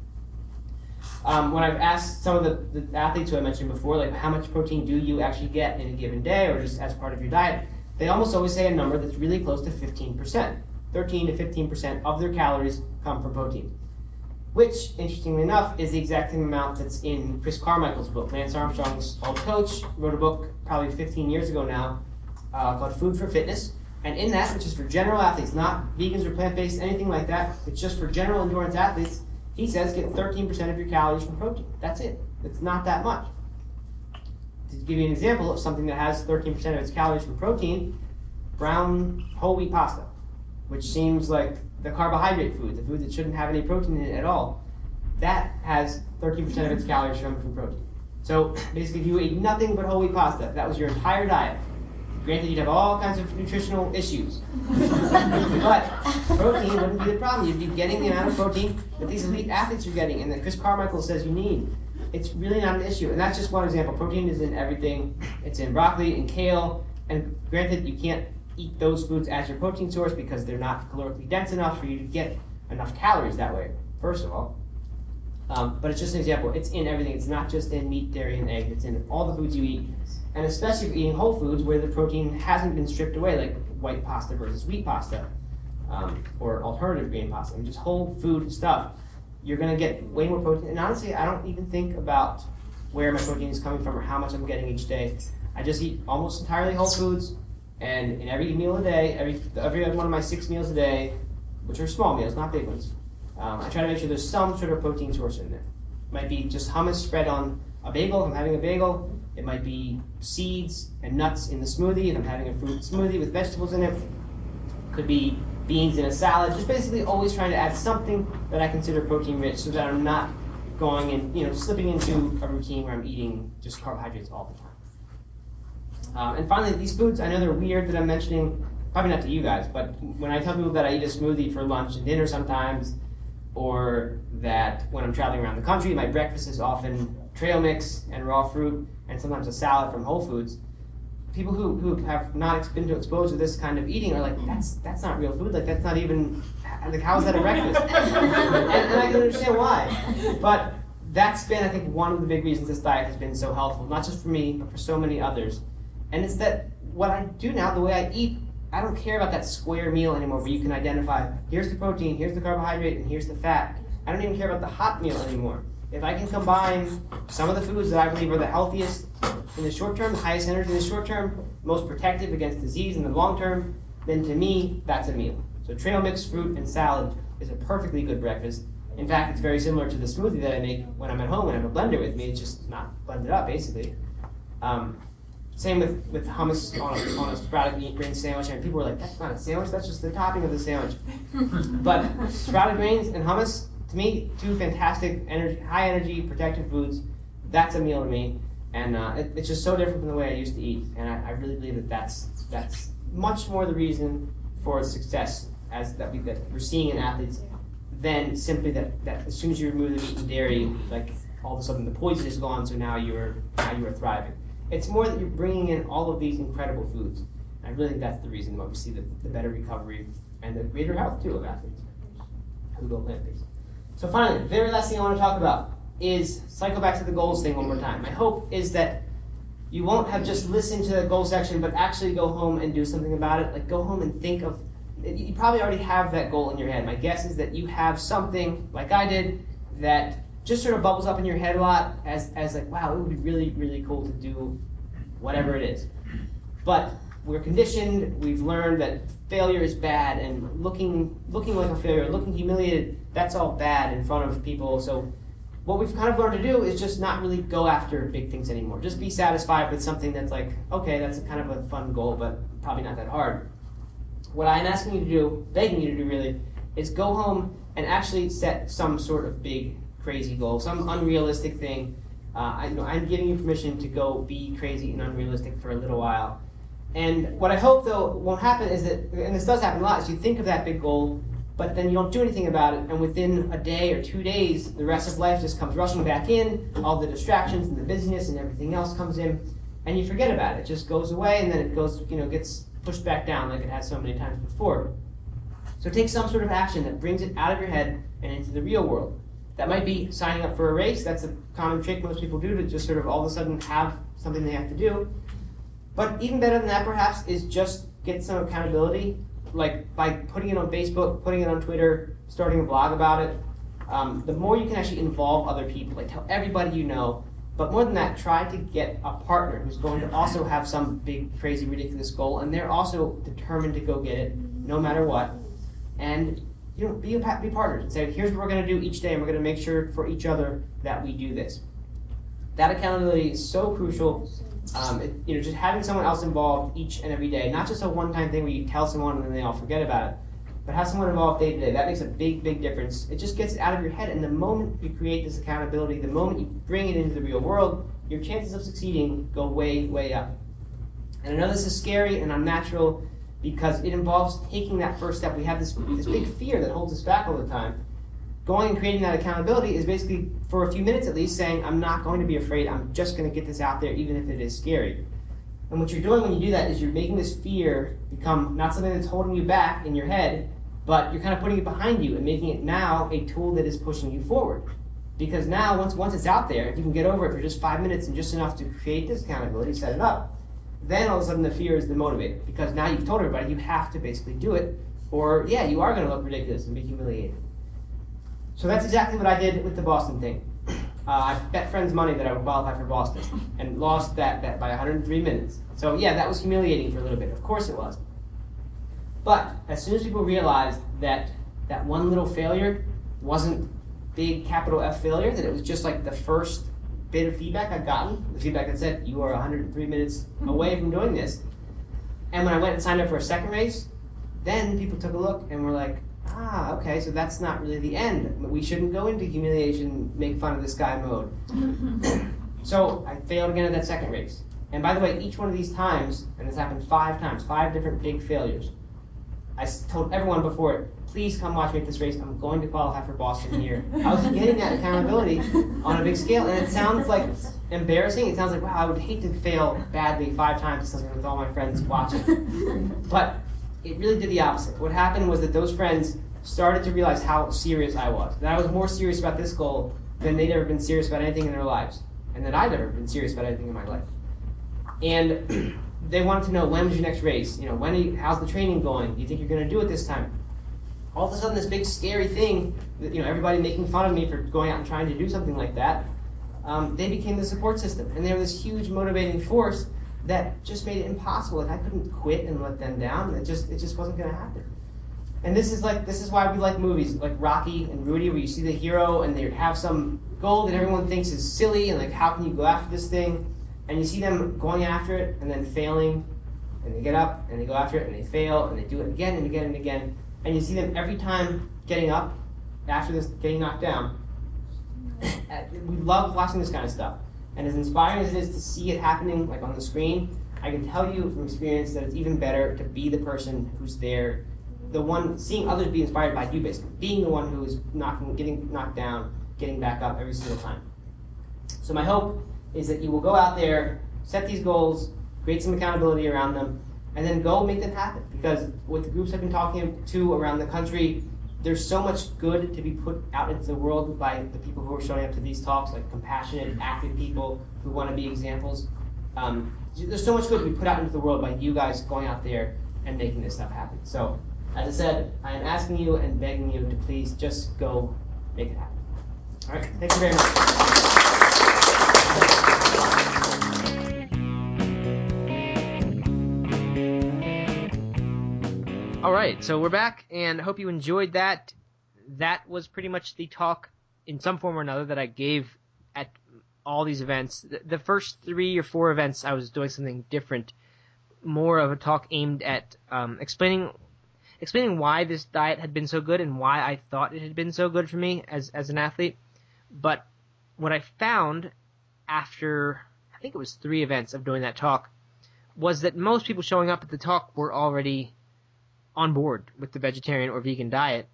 Um, when I've asked some of the, the athletes who I mentioned before, like how much protein do you actually get in a given day or just as part of your diet, they almost always say a number that's really close to 15%. 13 to 15% of their calories come from protein. Which, interestingly enough, is the exact same amount that's in Chris Carmichael's book. Lance Armstrong's old coach wrote a book probably 15 years ago now uh, called Food for Fitness. And in that, which is for general athletes, not vegans or plant based, anything like that, it's just for general endurance athletes, he says get 13% of your calories from protein. That's it. It's not that much. To give you an example of something that has 13% of its calories from protein, brown whole wheat pasta, which seems like the carbohydrate food, the food that shouldn't have any protein in it at all, that has 13% of its calories from, from protein. So basically, if you ate nothing but whole wheat pasta, that was your entire diet, Granted, you'd have all kinds of nutritional issues. <laughs> but protein wouldn't be the problem. You'd be getting the amount of protein that these elite athletes are getting and that Chris Carmichael says you need. It's really not an issue. And that's just one example. Protein is in everything. It's in broccoli and kale. And granted, you can't eat those foods as your protein source because they're not calorically dense enough for you to get enough calories that way, first of all. Um, but it's just an example. It's in everything. It's not just in meat, dairy, and eggs. It's in all the foods you eat and especially if you're eating whole foods where the protein hasn't been stripped away, like white pasta versus wheat pasta, um, or alternative grain pasta, I mean, just whole food stuff, you're going to get way more protein. And honestly, I don't even think about where my protein is coming from or how much I'm getting each day. I just eat almost entirely whole foods, and in every meal a day, every every one of my six meals a day, which are small meals, not big ones, um, I try to make sure there's some sort of protein source in there. Might be just hummus spread on a bagel if I'm having a bagel. It might be seeds and nuts in the smoothie if I'm having a fruit smoothie with vegetables in it. Could be beans in a salad. Just basically always trying to add something that I consider protein rich so that I'm not going and you know slipping into a routine where I'm eating just carbohydrates all the time. Um, and finally, these foods, I know they're weird that I'm mentioning, probably not to you guys, but when I tell people that I eat a smoothie for lunch and dinner sometimes, or that when I'm traveling around the country, my breakfast is often trail mix and raw fruit, and sometimes a salad from Whole Foods. People who, who have not been to exposed to this kind of eating are like, that's that's not real food. Like that's not even like how is that a breakfast? <laughs> and, and I can understand why, but that's been I think one of the big reasons this diet has been so helpful, not just for me but for so many others. And it's that what I do now, the way I eat, I don't care about that square meal anymore where you can identify here's the protein, here's the carbohydrate, and here's the fat. I don't even care about the hot meal anymore. If I can combine some of the foods that I believe are the healthiest in the short term, the highest energy in the short term, most protective against disease in the long term, then to me, that's a meal. So trail mix, fruit, and salad is a perfectly good breakfast. In fact, it's very similar to the smoothie that I make when I'm at home and I have a blender with me. It's just not blended up, basically. Um, same with, with hummus on a, on a sprouted grain sandwich. And people were like, that's not a sandwich, that's just the topping of the sandwich. <laughs> but sprouted grains and hummus, to me, two fantastic energy, high energy protective foods. That's a meal to me, and uh, it, it's just so different from the way I used to eat. And I, I, really believe that that's that's much more the reason for success as that, we, that we're seeing in athletes than simply that, that as soon as you remove the meat and dairy, like all of a sudden the poison is gone, so now you're now you are thriving. It's more that you're bringing in all of these incredible foods. I really think that's the reason why we see the, the better recovery and the greater health too of athletes who go plant based. So finally, the very last thing I want to talk about is cycle back to the goals thing one more time. My hope is that you won't have just listened to the goal section, but actually go home and do something about it. Like go home and think of. You probably already have that goal in your head. My guess is that you have something like I did that just sort of bubbles up in your head a lot as as like, wow, it would be really really cool to do whatever it is. But we're conditioned. We've learned that failure is bad, and looking looking like a failure, looking humiliated, that's all bad in front of people. So what we've kind of learned to do is just not really go after big things anymore. Just be satisfied with something that's like, okay, that's kind of a fun goal, but probably not that hard. What I'm asking you to do, begging you to do really, is go home and actually set some sort of big, crazy goal, some unrealistic thing Uh, I, I'm giving you permission to go be crazy and unrealistic for a little while. And what I hope though won't happen is that, and this does happen a lot, is you think of that big goal, but then you don't do anything about it, and within a day or two days, the rest of life just comes rushing back in, all the distractions and the busyness and everything else comes in, and you forget about it. It just goes away, and then it goes, you know, gets pushed back down like it has so many times before. So take some sort of action that brings it out of your head and into the real world. That might be signing up for a race. That's a common trick most people do to just sort of all of a sudden have something they have to do. But even better than that, perhaps, is just get some accountability, like by putting it on Facebook, putting it on Twitter, starting a blog about it. Um, the more you can actually involve other people, like tell everybody you know. But more than that, try to get a partner who's going to also have some big, crazy, ridiculous goal, and they're also determined to go get it, no matter what. And you know, be a, be partners and say, here's what we're going to do each day, and we're going to make sure for each other that we do this. That accountability is so crucial. Um, it, you know, just having someone else involved each and every day, not just a one-time thing where you tell someone and then they all forget about it, but have someone involved day to day. That makes a big, big difference. It just gets it out of your head, and the moment you create this accountability, the moment you bring it into the real world, your chances of succeeding go way, way up. And I know this is scary and unnatural because it involves taking that first step. We have this, this big fear that holds us back all the time. Going and creating that accountability is basically, for a few minutes at least, saying, I'm not going to be afraid. I'm just going to get this out there, even if it is scary. And what you're doing when you do that is you're making this fear become not something that's holding you back in your head, but you're kind of putting it behind you and making it now a tool that is pushing you forward. Because now, once once it's out there, if you can get over it for just five minutes and just enough to create this accountability, set it up, then all of a sudden the fear is the motivator. Because now you've told everybody you have to basically do it, or yeah, you are going to look ridiculous and be humiliated. So that's exactly what I did with the Boston thing. Uh, I bet friends money that I would qualify for Boston and lost that bet by 103 minutes. So yeah, that was humiliating for a little bit. Of course it was. But as soon as people realized that that one little failure wasn't big capital F failure, that it was just like the first bit of feedback I'd gotten, the feedback that said you are 103 minutes away from doing this. And when I went and signed up for a second race, then people took a look and were like, ah, okay, so that's not really the end. We shouldn't go into humiliation, make fun of this guy mode. <laughs> so I failed again at that second race. And by the way, each one of these times, and this happened five times, five different big failures, I told everyone before it, please come watch me at this race. I'm going to qualify for Boston here. I was getting that accountability on a big scale, and it sounds like embarrassing. It sounds like, wow, I would hate to fail badly five times with all my friends watching. <laughs> But it really did the opposite. What happened was that those friends started to realize how serious I was. That I was more serious about this goal than they'd ever been serious about anything in their lives, and that I'd ever been serious about anything in my life. And <clears throat> they wanted to know when was your next race? You know, when you, how's the training going? Do you think you're going to do it this time? All of a sudden, this big scary thing, that, you know, everybody making fun of me for going out and trying to do something like that, um, they became the support system, and they were this huge motivating force that just made it impossible. Like I couldn't quit and let them down. It just it just wasn't going to happen. And this is like this is why we like movies like Rocky and Rudy, where you see the hero and they have some goal that everyone thinks is silly, and like how can you go after this thing? and you see them going after it and then failing, and they get up and they go after it and they fail and they do it again and again and again, and you see them every time getting up after this getting knocked down. <laughs> we love watching this kind of stuff, and as inspiring as it is to see it happening like on the screen, I can tell you from experience that it's even better to be the person who's there, the one seeing others be inspired by you, basically being the one who is knocking, getting knocked down, getting back up every single time. So my hope is that you will go out there, set these goals, create some accountability around them, and then go make them happen. Because with the groups I've been talking to around the country, there's so much good to be put out into the world by the people who are showing up to these talks, like compassionate, active people who want to be examples. Um, there's so much good to be put out into the world by you guys going out there and making this stuff happen. So, as I said, I am asking you and begging you to please just go make it happen. All right, thank you very much. All right, so we're back, and hope you enjoyed that. That was pretty much the talk in some form or another that I gave at all these events. The, first three or four events, I was doing something different, more of a talk aimed at um, explaining explaining why this diet had been so good and why I thought it had been so good for me as as an athlete. But what I found after I think it was three events of doing that talk was that most people showing up at the talk were already on board with the vegetarian or vegan diet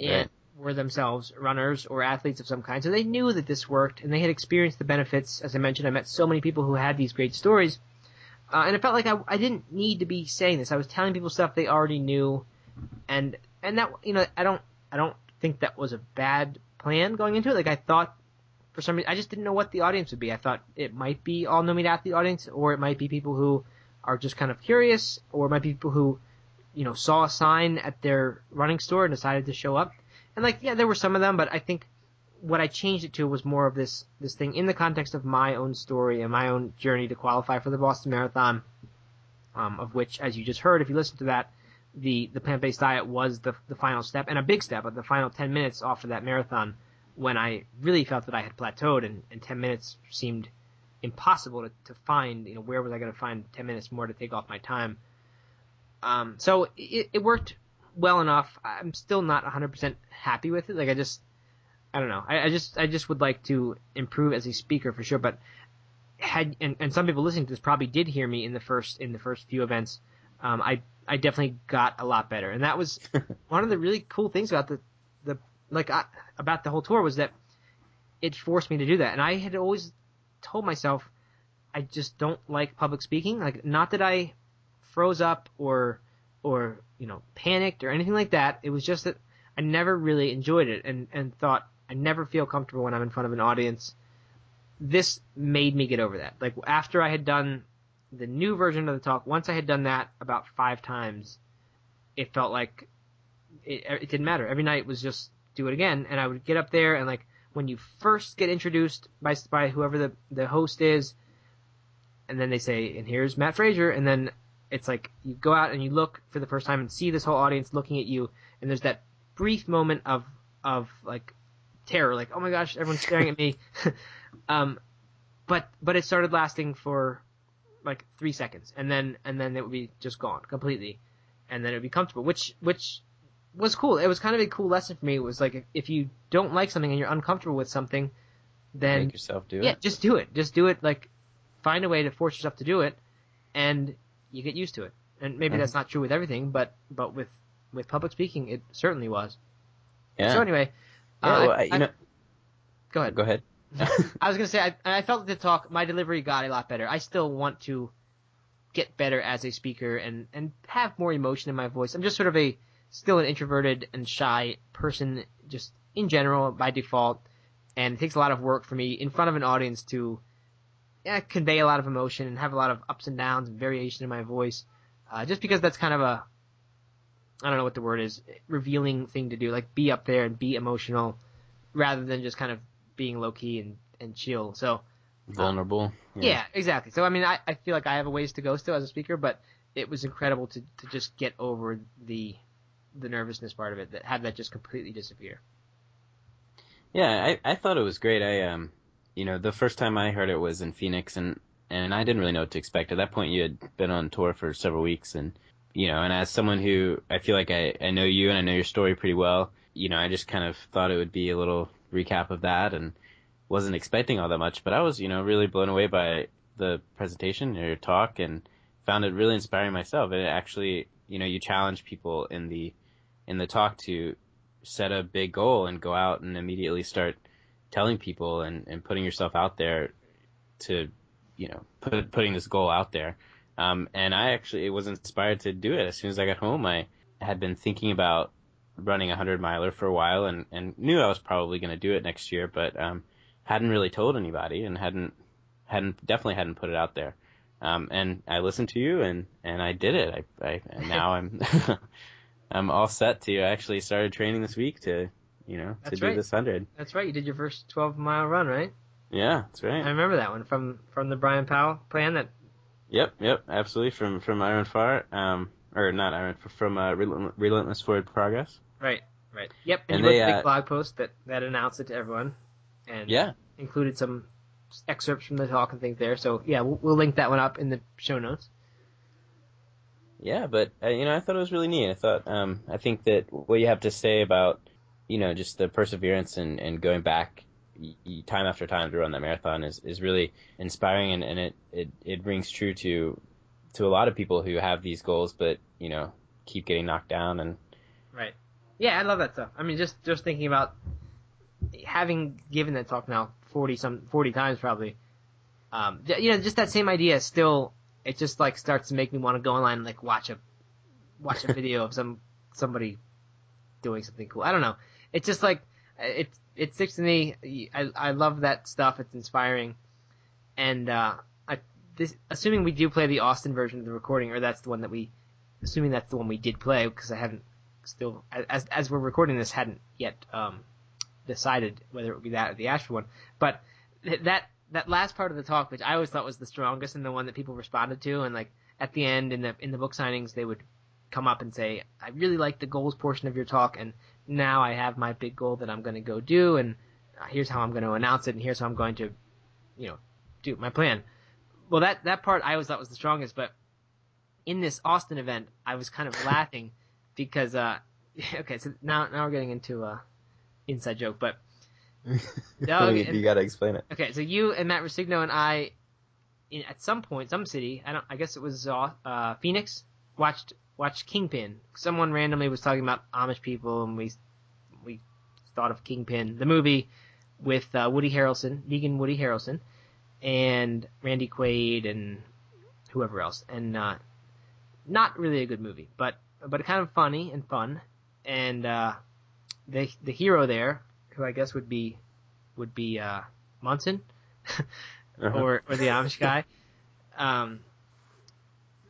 and Right. were themselves runners or athletes of some kind. So they knew that this worked and they had experienced the benefits. As I mentioned, I met so many people who had these great stories. Uh, and it felt like I, I didn't need to be saying this. I was telling people stuff they already knew. And, and that, you know, I don't, I don't think that was a bad plan going into it. Like I thought for some reason, I just didn't know what the audience would be. I thought it might be all no meat athlete audience, or it might be people who are just kind of curious, or it might be people who, you know, saw a sign at their running store and decided to show up. And like, yeah, there were some of them, but I think what I changed it to was more of this this thing in the context of my own story and my own journey to qualify for the Boston Marathon, um, of which, as you just heard, if you listen to that, the the plant based diet was the the final step and a big step, but the final ten minutes off of that marathon when I really felt that I had plateaued and, and 10 minutes seemed impossible to, to find, you know, where was I going to find 10 minutes more to take off my time? Um, so it, it worked well enough. I'm still not 100% happy with it. Like I just, I don't know. I, I just, I just would like to improve as a speaker for sure, but had, and, and some people listening to this probably did hear me in the first, in the first few events. Um, I, I definitely got a lot better. And that was <laughs> one of the really cool things about the, the, like I, about the whole tour was that it forced me to do that. And I had always told myself I just don't like public speaking. Like not that I froze up or or you know panicked or anything like that. It was just that I never really enjoyed it and and thought I never feel comfortable when I'm in front of an audience. This made me get over that. Like after I had done the new version of the talk, once I had done that about five times, it felt like it, it didn't matter. Every night was just do it again, and I would get up there and like when you first get introduced by by whoever the the host is, and then they say, and here's Matt Frazier, and then it's like you go out and you look for the first time and see this whole audience looking at you, and there's that brief moment of of like terror, like oh my gosh, everyone's staring at me, <laughs> um, but but it started lasting for like three seconds, and then and then it would be just gone completely, and then it would be comfortable, which which was cool. It was kind of a cool lesson for me. It was like if if you don't like something and you're uncomfortable with something, then Make yourself do yeah, it. just do it. Just do it. Like find a way to force yourself to do it, and you get used to it. And maybe Mhm. that's not true with everything, but but with with public speaking, it certainly was. Yeah. So anyway, yeah, uh, well, I- you I- know, go ahead. go ahead. <laughs> I was gonna say I, I felt the talk, my delivery got a lot better. I still want to get better as a speaker and and have more emotion in my voice. I'm just sort of a still an introverted and shy person, just in general by default, and it takes a lot of work for me in front of an audience to yeah, convey a lot of emotion and have a lot of ups and downs and variation in my voice. Uh, just because that's kind of a I don't know what the word is, revealing thing to do, like be up there and be emotional, rather than just kind of being low key and, and chill. So Vulnerable. yeah. exactly. So I mean, I, I feel like I have a ways to go still as a speaker, but it was incredible to, to just get over the the nervousness part of it, that have that just completely disappear. Yeah, I, I thought it was great. I um, you know, the first time I heard it was in Phoenix, and and I didn't really know what to expect. At that point, you had been on tour for several weeks, and you know, and as someone who I feel like I I know you and I know your story pretty well, you know, I just kind of thought it would be a little recap of that, and wasn't expecting all that much. But I was, you know, really blown away by the presentation, your talk, and found it really inspiring myself. And it actually, you know, you challenge people in the in the talk to set a big goal and go out and immediately start telling people and, and putting yourself out there to, you know, put, putting this goal out there. Um, and I actually was inspired to do it as soon as I got home. I had been thinking about running a hundred miler for a while and, and knew I was probably going to do it next year, but, um, hadn't really told anybody and hadn't, hadn't, definitely hadn't put it out there. Um, and I listened to you and, and I did it. I, I, and now I'm, <laughs> I'm all set to actually started training this week to, you know, to That's do right. this hundred. That's right. You did your first 12 mile run, right? Yeah, that's right. I remember that one from from the Bryon Powell plan. That Yep, yep, absolutely. From from Iron Fire, um, or not Iron, from uh, Relentless Forward Progress. right, right. Yep. And, And you wrote a big uh, blog post that that announced it to everyone, and Yeah, included some excerpts from the talk and things there. So yeah, we'll, we'll link that one up in the show notes. yeah, but uh, you know, I thought it was really neat. I thought, um, I think that what you have to say about, you know, just the perseverance and and going back, time after time to run that marathon is, is really inspiring and, and it, it, it rings true to to a lot of people who have these goals but you know keep getting knocked down and Right. Yeah, I love that stuff. I mean, just just thinking about having given that talk now forty some forty times probably. Um, you know, just that same idea still. It just like starts to make me want to go online and like watch a watch a <laughs> video of some somebody doing something cool. I don't know. It's just like it it sticks to me. I I love that stuff. It's inspiring, and uh, I this assuming we do play the Austin version of the recording, or that's the one that we assuming that's the one we did play because I haven't still as as we're recording this hadn't yet um, decided whether it would be that or the Ashford one. But th- that that last part of the talk, which I always thought was the strongest and the one that people responded to, and like at the end in the in the book signings, they would come up and say, "I really like the goals portion of your talk, and now I have my big goal that I'm going to go do, and uh, here's how I'm going to announce it, and here's how I'm going to, you know, do my plan." Well, that that part I always thought was the strongest, but in this Austin event, I was kind of <laughs> laughing because uh, <laughs> okay, so now now we're getting into a inside joke, but <laughs> Doug you, you gotta explain it Okay, so you and Matt Ruscigno and I, in, at some point, some city, I don't, I guess it was uh, uh, Phoenix, watched watched Kingpin. Someone randomly was talking about Amish people, and we we thought of Kingpin, the movie with uh, Woody Harrelson, Negan Woody Harrelson, and Randy Quaid and whoever else, and uh, not really a good movie, but but kind of funny and fun, and uh, the the hero there, who I guess would be would be uh, Munson <laughs> Uh-huh. or or the Amish guy. Um,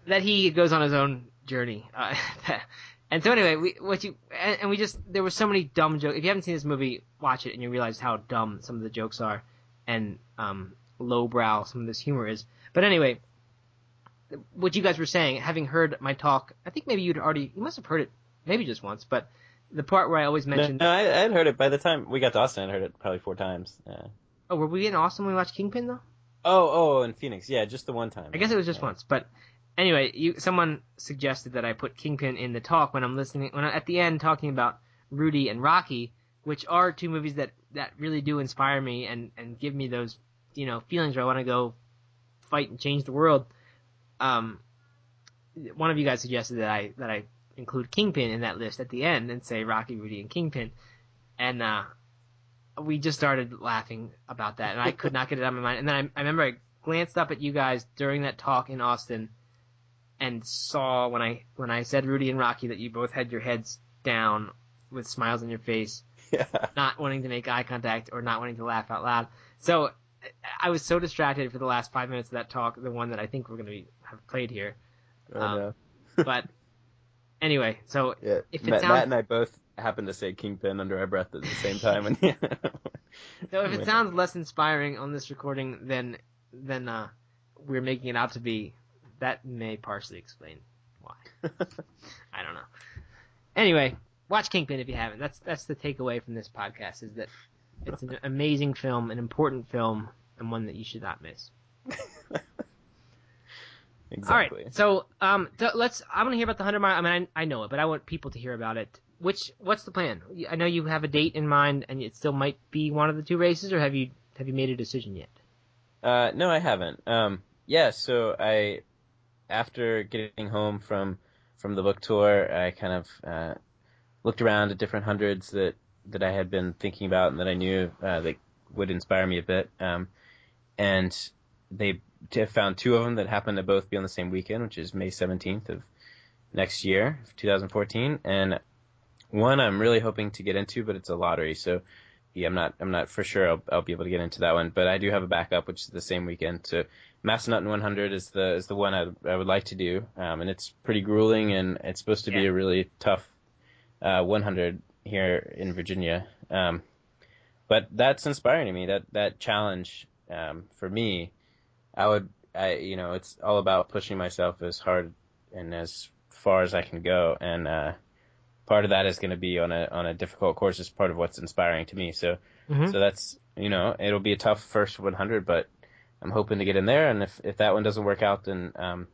that he goes on his own journey. Uh, <laughs> and so anyway, we what you and, and we just there were so many dumb jokes. If you haven't seen this movie, watch it and you realize how dumb some of the jokes are and um, lowbrow some of this humor is. But anyway, what you guys were saying, having heard my talk, I think maybe you'd already you must have heard it maybe just once, but the part where I always no, mentioned, no, I, I had heard it by the time we got to Austin I'd heard it probably four times yeah. oh, were we in Austin when we watched Kingpin though? oh oh in Phoenix yeah just the one time I guess it was just Yeah. once, but anyway, you someone suggested that I put Kingpin in the talk when I'm listening when I, at the end talking about Rudy and Rocky, which are two movies that that really do inspire me and and give me those you know feelings where I want to go fight and change the world. Um, one of you guys suggested that I that I include Kingpin in that list at the end and say Rocky, Rudy, and Kingpin, and uh, we just started laughing about that, and I could not get it out of my mind. And then I, I remember I glanced up at you guys during that talk in Austin, and saw when I when I said Rudy and Rocky that you both had your heads down with smiles on your face, <laughs> yeah not wanting to make eye contact or not wanting to laugh out loud. So I was so distracted for the last five minutes of that talk, the one that I think we're going to be, have played here. oh, Um, no. <laughs> But anyway, so yeah if it Matt, sounds- Matt and I both happened to say Kingpin under our breath at the same time and <laughs> So if it sounds less inspiring on this recording than than uh, we're making it out to be, that may partially explain why. <laughs> I don't know. Anyway, watch Kingpin if you haven't. That's that's the takeaway from this podcast is that it's an amazing film, an important film, and one that you should not miss. exactly <laughs> All right. So um, th- let's. I want to hear about the hundred mile. I mean, I, I know it, but I want people to hear about it. Which what's the plan? I know you have a date in mind, and it still might be one of the two races, or have you have you made a decision yet? Uh, no, I haven't. Um, yeah, so I, after getting home from from the book tour, I kind of uh, looked around at different hundreds that that I had been thinking about and that I knew uh, that would inspire me a bit. Um, and they found two of them that happened to both be on the same weekend, which is May 17th of next year, 2014, and one I'm really hoping to get into, but it's a lottery, so yeah, I'm not I'm not for sure I'll, I'll be able to get into that one, but I do have a backup, which is the same weekend. So Massanutten 100 is the is the one I, I would like to do, um, and it's pretty grueling, and it's supposed to be a really tough uh, 100 here in Virginia. Um, but that's inspiring to me. That that challenge um, for me, I would I you know it's all about pushing myself as hard and as far as I can go, and uh, part of that is going to be on a on a difficult course. Is part of what's inspiring to me. So Mhm. so that's you know it'll be a tough first 100, but I'm hoping to get in there. And if if that one doesn't work out, then um,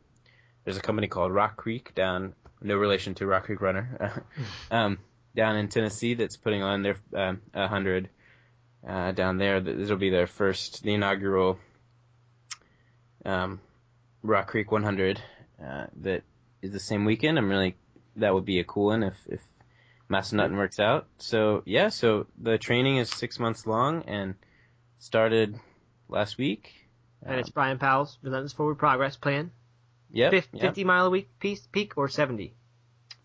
there's a company called Rock Creek down, no relation to Rock Creek Runner, <laughs> um, down in Tennessee that's putting on their um, 100 uh, down there. This will be their first, the inaugural um, Rock Creek 100 uh, that is the same weekend. I'm really that would be a cool one if if Massanutten works out. So yeah, so the training is six months long and started last week. And it's Bryon Powell's Relentless Forward Progress plan. Yep, Fif- yep. 50 mile a week piece, peak or 70?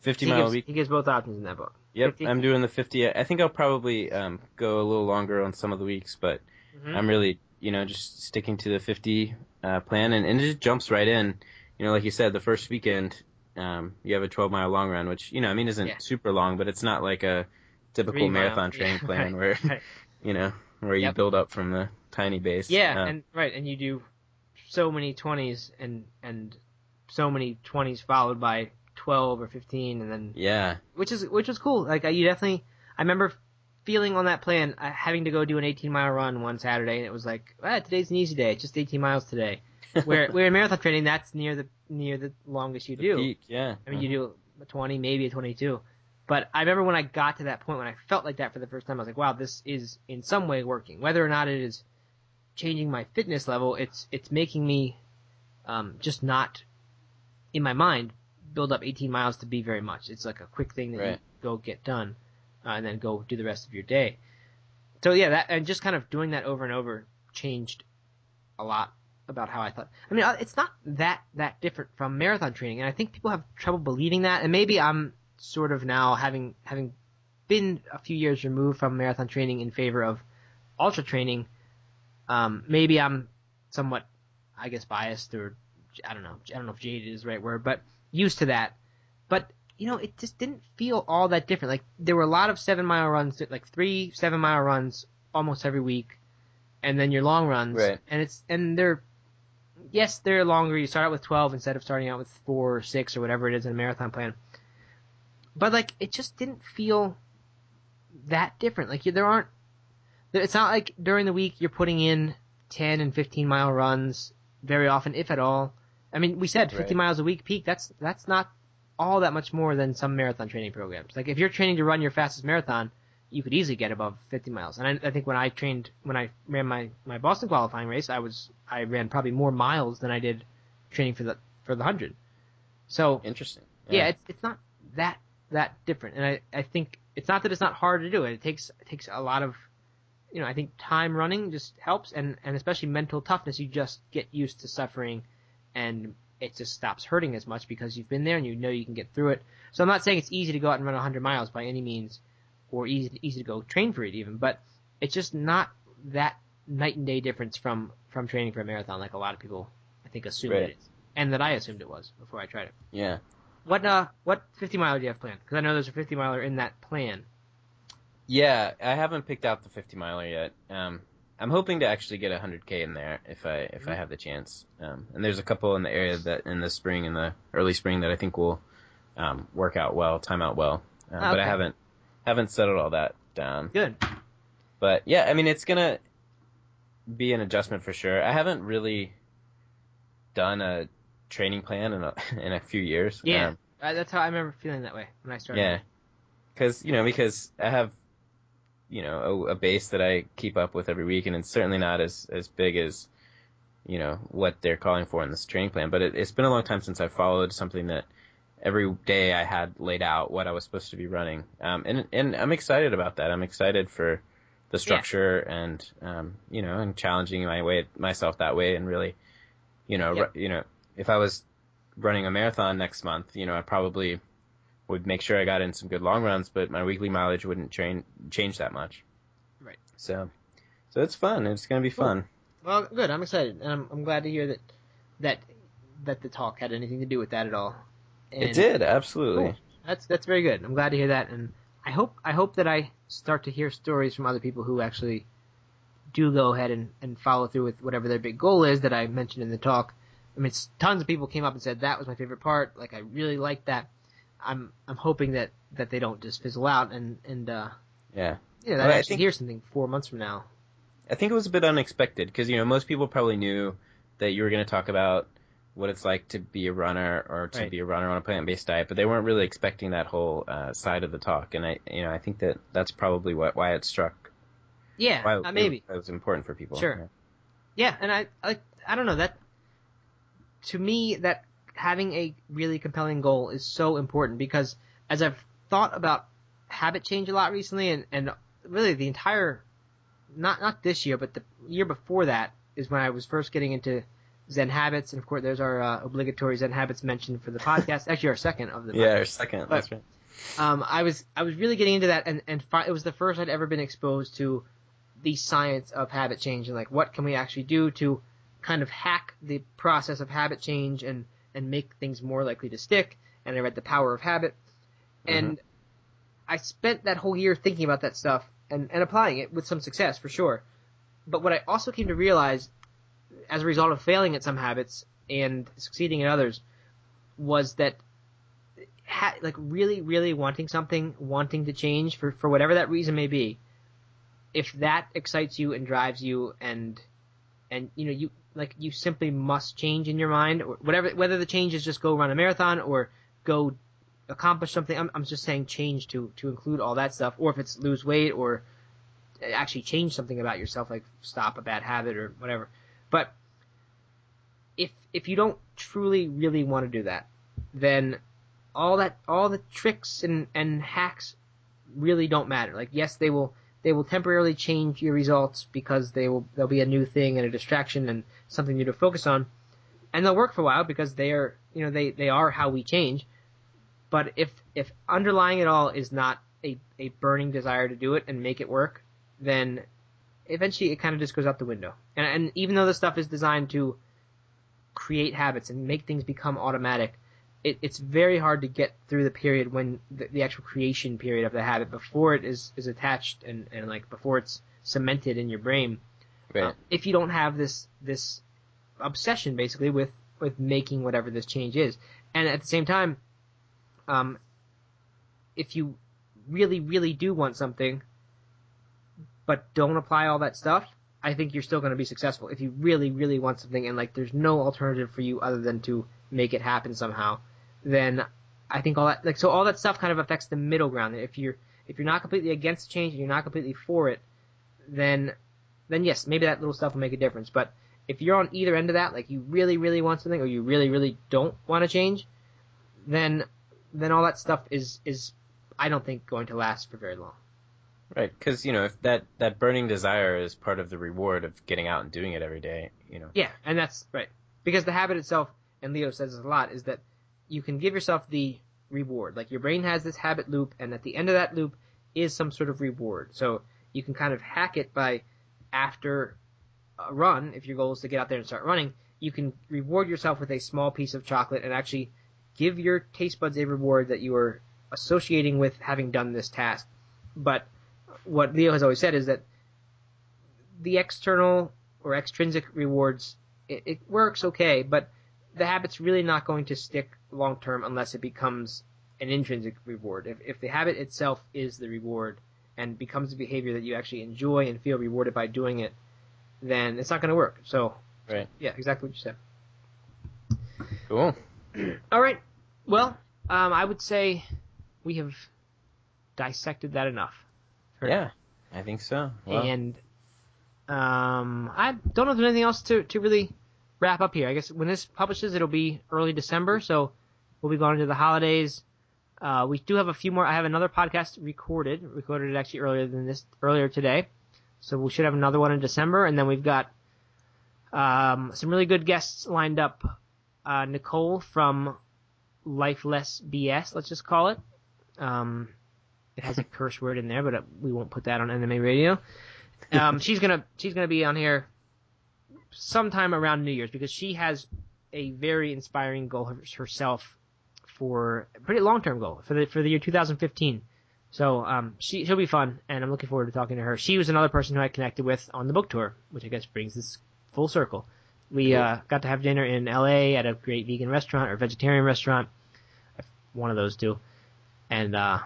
50 he mile gives, a week. He gives both options in that book. Yep, 50? I'm doing the 50. I think I'll probably um, go a little longer on some of the weeks, but Mhm. I'm really, you know, just sticking to the 50 uh, plan, and, and it just jumps right in. You know, like you said, the first weekend, um, you have a 12 mile long run, which you know, I mean, isn't Yeah. super long, but it's not like a typical Three marathon training Yeah, <laughs> plan right, where, right. <laughs> you know, where you Yep. build up from the tiny base. Yeah, Uh, and right, and you do so many 20s and and so many 20s followed by 12 or 15 and then yeah, which is which was cool. Like you definitely, I remember feeling on that plan uh, having to go do an 18 mile run one Saturday, and it was like, ah, today's an easy day, it's just 18 miles today. Where <laughs> where in marathon training, that's near the near the longest you the do. peak, yeah. I mean, you do a 20, maybe a 22. But I remember when I got to that point when I felt like that for the first time, I was like, wow, this is in some way working. Whether or not it is changing my fitness level, it's it's making me um, just not in my mind build up 18 miles to be very much. It's like a quick thing that you go get done uh, and then go do the rest of your day. So yeah, that and just kind of doing that over and over changed a lot about how I thought. I mean, uh, it's not that that different from marathon training, and I think people have trouble believing that. And maybe I'm sort of now having having been a few years removed from marathon training in favor of ultra training. Um, maybe I'm somewhat, I guess, biased or I don't know. I don't know if jaded is the right word, but used to that. But you know, it just didn't feel all that different. Like there were a lot of seven mile runs, like three seven mile runs almost every week, and then your long runs. Right. And it's and they're yes, they're longer. You start out with twelve instead of starting out with four or six or whatever it is in a marathon plan. But like it just didn't feel that different. Like there aren't. It's not like during the week you're putting in ten and fifteen mile runs very often, if at all. I mean, we said 50 Right. miles a week peak. That's that's not all that much more than some marathon training programs. Like if you're training to run your fastest marathon, you could easily get above 50 miles. And I, I think when I trained, when I ran my, my Boston qualifying race, I was I ran probably more miles than I did training for the for the hundred. So Interesting. yeah, it's it's not that that different, and I I think it's not that it's not hard to do it. It takes it takes a lot of, you know, I think time running just helps, and and especially mental toughness. You just get used to suffering, and it just stops hurting as much because you've been there and you know you can get through it. So I'm not saying it's easy to go out and run 100 miles by any means, or easy easy to go train for it even, but it's just not that night and day difference from from training for a marathon like a lot of people I think assume Right. it is, and that I assumed it was before I tried it. yeah. What uh, what 50 miler do you have planned? Because I know there's a 50 miler in that plan. Yeah, I haven't picked out the 50 miler yet. Um, I'm hoping to actually get a 100k in there if I if I have the chance. Um, and there's a couple in the area that in the spring in the early spring that I think will um, work out well, time out well. Uh, But I haven't haven't settled all that down. Good. But yeah, I mean it's gonna be an adjustment for sure. I haven't really done a training plan in a <laughs> in a few years. Yeah, Um, that's how I remember feeling that way when I started. yeah, because you know because I have you know a, a base that I keep up with every week, and it's certainly not as as big as you know what they're calling for in this training plan. But it, it's been a long time since I followed something that every day I had laid out what I was supposed to be running, um, and and I'm excited about that. I'm excited for the structure and um, you know and challenging my way myself that way, and really you know Yep. you know if I was running a marathon next month, you know I probably would make sure I got in some good long runs, but my weekly mileage wouldn't train, change that much. Right. So, so it's fun. It's gonna be Cool. fun. Well, good. I'm excited, and I'm, I'm glad to hear that that that the talk had anything to do with that at all. it did absolutely. Cool. That's that's very good. I'm glad to hear that, and I hope I hope that I start to hear stories from other people who actually do go ahead and, and follow through with whatever their big goal is that I mentioned in the talk. I mean, tons of people came up and said that was my favorite part. Like I really liked that. I'm I'm hoping that, that they don't just fizzle out and and uh, Yeah. you know that Well, I actually think- hear something four months from now. I think it was a bit unexpected because you know most people probably knew that you were going to talk about what it's like to be a runner or to Right. be a runner on a plant-based diet, but they weren't really expecting that whole uh, side of the talk. And I, you know, I think that that's probably what why it struck Yeah, why uh, maybe. it was important for people. Sure. Yeah, and I, I, I don't know that. To me, that having a really compelling goal is so important because as I've thought about habit change a lot recently, and and really the entire, not not this year, but the year before that is when I was first getting into Zen habits, and of course there's our uh, obligatory Zen habits mentioned for the podcast. <laughs> Actually, our second of the Yeah, podcast. our second. But- that's right. um, I was I was really getting into that, and and fi- it was the first I'd ever been exposed to the science of habit change and like what can we actually do to kind of hack the process of habit change and and make things more likely to stick. And I read The Power of Habit, mm-hmm. and I spent that whole year thinking about that stuff and and applying it with some success for sure. But what I also came to realize, as a result of failing at some habits and succeeding in others, was that ha- like really, really wanting something, wanting to change for, for whatever that reason may be, if that excites you and drives you and, and, you know, you, like, you simply must change in your mind or whatever, whether the change is just go run a marathon or go accomplish something. I'm, I'm just saying change to, to include all that stuff or if it's lose weight or actually change something about yourself, like stop a bad habit or whatever. But if, if you don't truly, really want to do that, then all that all the tricks and, and hacks really don't matter. Like yes, they will they will temporarily change your results because they will there'll be a new thing and a distraction and something new to focus on, and they'll work for a while because they are you know they they are how we change. But if if underlying it all is not a a burning desire to do it and make it work, then eventually it kind of just goes out the window. And and even though this stuff is designed to create habits and make things become automatic, it, it's very hard to get through the period when the, the actual creation period of the habit before it is, is attached and, and like before it's cemented in your brain. Right. Uh, if you don't have this this obsession basically with with making whatever this change is, and at the same time, um, if you really really do want something, but don't apply all that stuff, I think you're still going to be successful. If you really really want something and like there's no alternative for you other than to make it happen somehow, then I think all that like so all that stuff kind of affects the middle ground. If you're if you're not completely against change and you're not completely for it, then then yes, maybe that little stuff will make a difference. But if you're on either end of that, like you really, really want something or you really, really don't want to change, then then all that stuff is is I don't think going to last for very long. Right, because you know if that that burning desire is part of the reward of getting out and doing it every day, you know. Yeah, and that's right. Because the habit itself, and Leo says this a lot, is that you can give yourself the reward. Like your brain has this habit loop, and at the end of that loop is some sort of reward. So you can kind of hack it by after a run, if your goal is to get out there and start running, you can reward yourself with a small piece of chocolate and actually give your taste buds a reward that you are associating with having done this task. But what Leo has always said is that the external or extrinsic rewards it, it works okay, but the habit's really not going to stick long term unless it becomes an intrinsic reward. If if the habit itself is the reward and becomes a behavior that you actually enjoy and feel rewarded by doing it, then it's not going to work. So Right. yeah, exactly what you said. Cool. <clears throat> All right. Well, um, I would say we have dissected that enough. Yeah, I think so. Well, And um, I don't know if there's anything else to, to really wrap up here. I guess when this publishes, it'll be early December, so we'll be going into the holidays. Uh, we do have a few more. I have another podcast recorded, recorded it actually earlier than this, earlier today. So we should have another one in December, and then we've got um, some really good guests lined up. Uh, Nicole from Lifeless BS, let's just call it. Um, it has a <laughs> curse word in there, but uh, we won't put that on NMA Radio. Um, <laughs> she's gonna she's gonna be on here sometime around New Year's because she has a very inspiring goal herself for a pretty long term goal for the for the year 2015. So um, she she'll be fun, and I'm looking forward to talking to her. She was another person who I connected with on the book tour, which I guess brings this full circle. We uh, got to have dinner in L.A. at a great vegan restaurant or vegetarian restaurant, one of those two, and uh,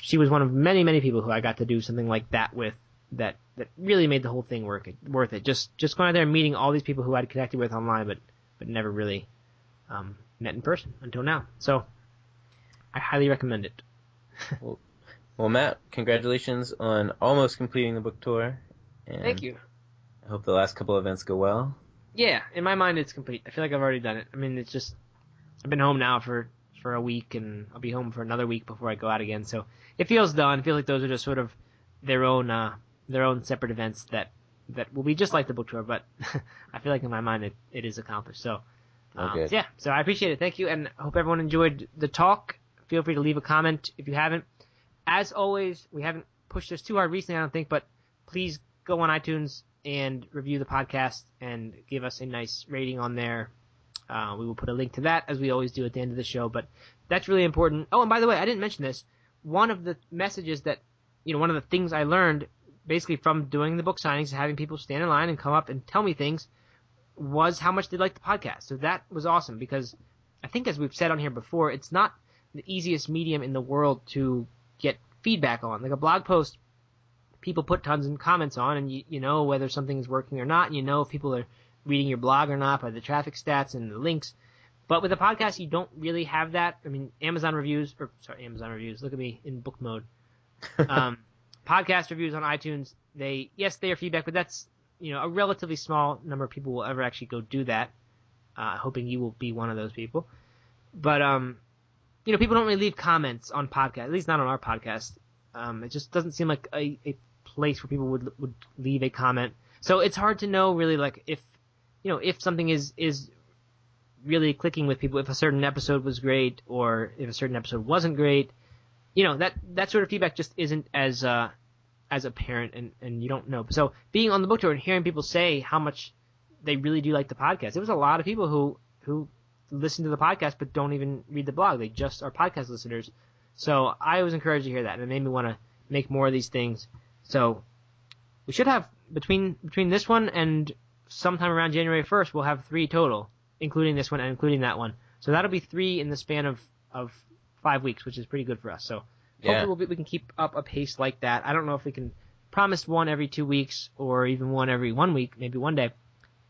she was one of many many people who I got to do something like that with. That that really made the whole thing work worth it. Just just going out there and meeting all these people who I'd connected with online, but but never really um, met in person until now. So I highly recommend it. <laughs> well, Well, Matt, congratulations on almost completing the book tour. And Thank you. I hope the last couple events go well. Yeah, in my mind it's complete. I feel like I've already done it. I mean, it's just I've been home now for for a week, and I'll be home for another week before I go out again. So it feels done. I feel like those are just sort of their own uh, their own separate events that that will be just like the book tour, but <laughs> I feel like in my mind it, it is accomplished. So um, good. yeah, so I appreciate it. Thank you, and hope everyone enjoyed the talk. Feel free to leave a comment if you haven't. As always, we haven't pushed this too hard recently, I don't think, but please go on iTunes and review the podcast and give us a nice rating on there. Uh, we will put a link to that as we always do at the end of the show, but that's really important. Oh, and by the way, I didn't mention this. One of the messages that, you know, one of the things I learned basically from doing the book signings, having people stand in line and come up and tell me things, was how much they liked the podcast. So that was awesome because I think as we've said on here before, it's not the easiest medium in the world to get feedback on. Like a blog post, people put tons of comments on, and you, you know whether something is working or not, and you know if people are reading your blog or not by the traffic stats and the links. But with a podcast, you don't really have that. I mean, Amazon reviews, or sorry, Amazon reviews. Look at me in book mode. <laughs> Um, podcast reviews on iTunes, they yes, they are feedback, but that's you know a relatively small number of people will ever actually go do that. Uh, hoping you will be one of those people. But um, you know, people don't really leave comments on podcasts. At least not on our podcast. Um, it just doesn't seem like a, a place where people would would leave a comment. So it's hard to know really like if you know if something is is really clicking with people. If a certain episode was great or if a certain episode wasn't great, you know that that sort of feedback just isn't as uh, as apparent and and you don't know. So being on the book tour and hearing people say how much they really do like the podcast, it was a lot of people who who listen to the podcast but don't even read the blog. They just are podcast listeners. So I was encouraged to hear that, and it made me want to make more of these things. So we should have between between this one and sometime around January 1st, we'll have three total, including this one and including that one. So that'll be three in the span of of five weeks, which is pretty good for us. So hopefully Yeah. we'll be, we can keep up a pace like that. I don't know if we can promise one every two weeks or even one every one week, maybe one day.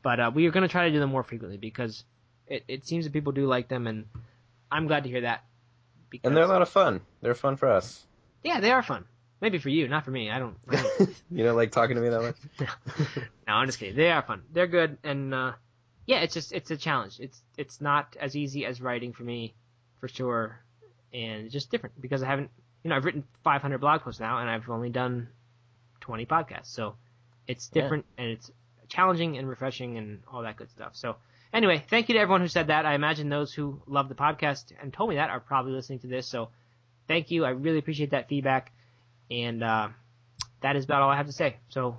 But uh, we are going to try to do them more frequently because it, it seems that people do like them, and I'm glad to hear that. Because, And they're a lot of fun. They're fun for us. yeah, they are fun. Maybe for you, not for me. I don't. <laughs> I don't you don't like talking to me that much? <laughs> no, I'm just kidding. They are fun. They're good, and uh, yeah, it's just it's a challenge. It's it's not as easy as writing for me, for sure, and it's just different because I haven't, you know, I've written 500 blog posts now, and I've only done 20 podcasts, so it's Yeah. different and it's challenging and refreshing and all that good stuff. So anyway, thank you to everyone who said that. I imagine those who love the podcast and told me that are probably listening to this. So thank you. I really appreciate that feedback, and uh, that is about all I have to say. So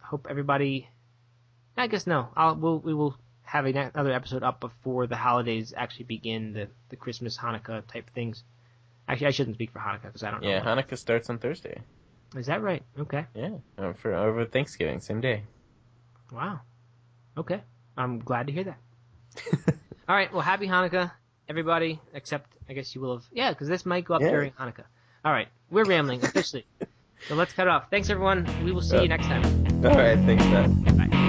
hope everybody. I guess no. I'll we'll, we will have another episode up before the holidays actually begin. The the Christmas Hanukkah type things. Actually, I shouldn't speak for Hanukkah because I don't Yeah, know. Yeah, Hanukkah starts on Thursday. Is that right? Okay. Yeah, uh, for over Thanksgiving, same day. Wow. Okay. I'm glad to hear that. <laughs> All right. Well, happy Hanukkah, everybody. Except I guess you will have. Yeah, because this might go up Yeah. during Hanukkah. All right. We're rambling officially. <laughs> so let's cut it off. Thanks everyone. We will see you next time. All right, thanks, Matt. Bye.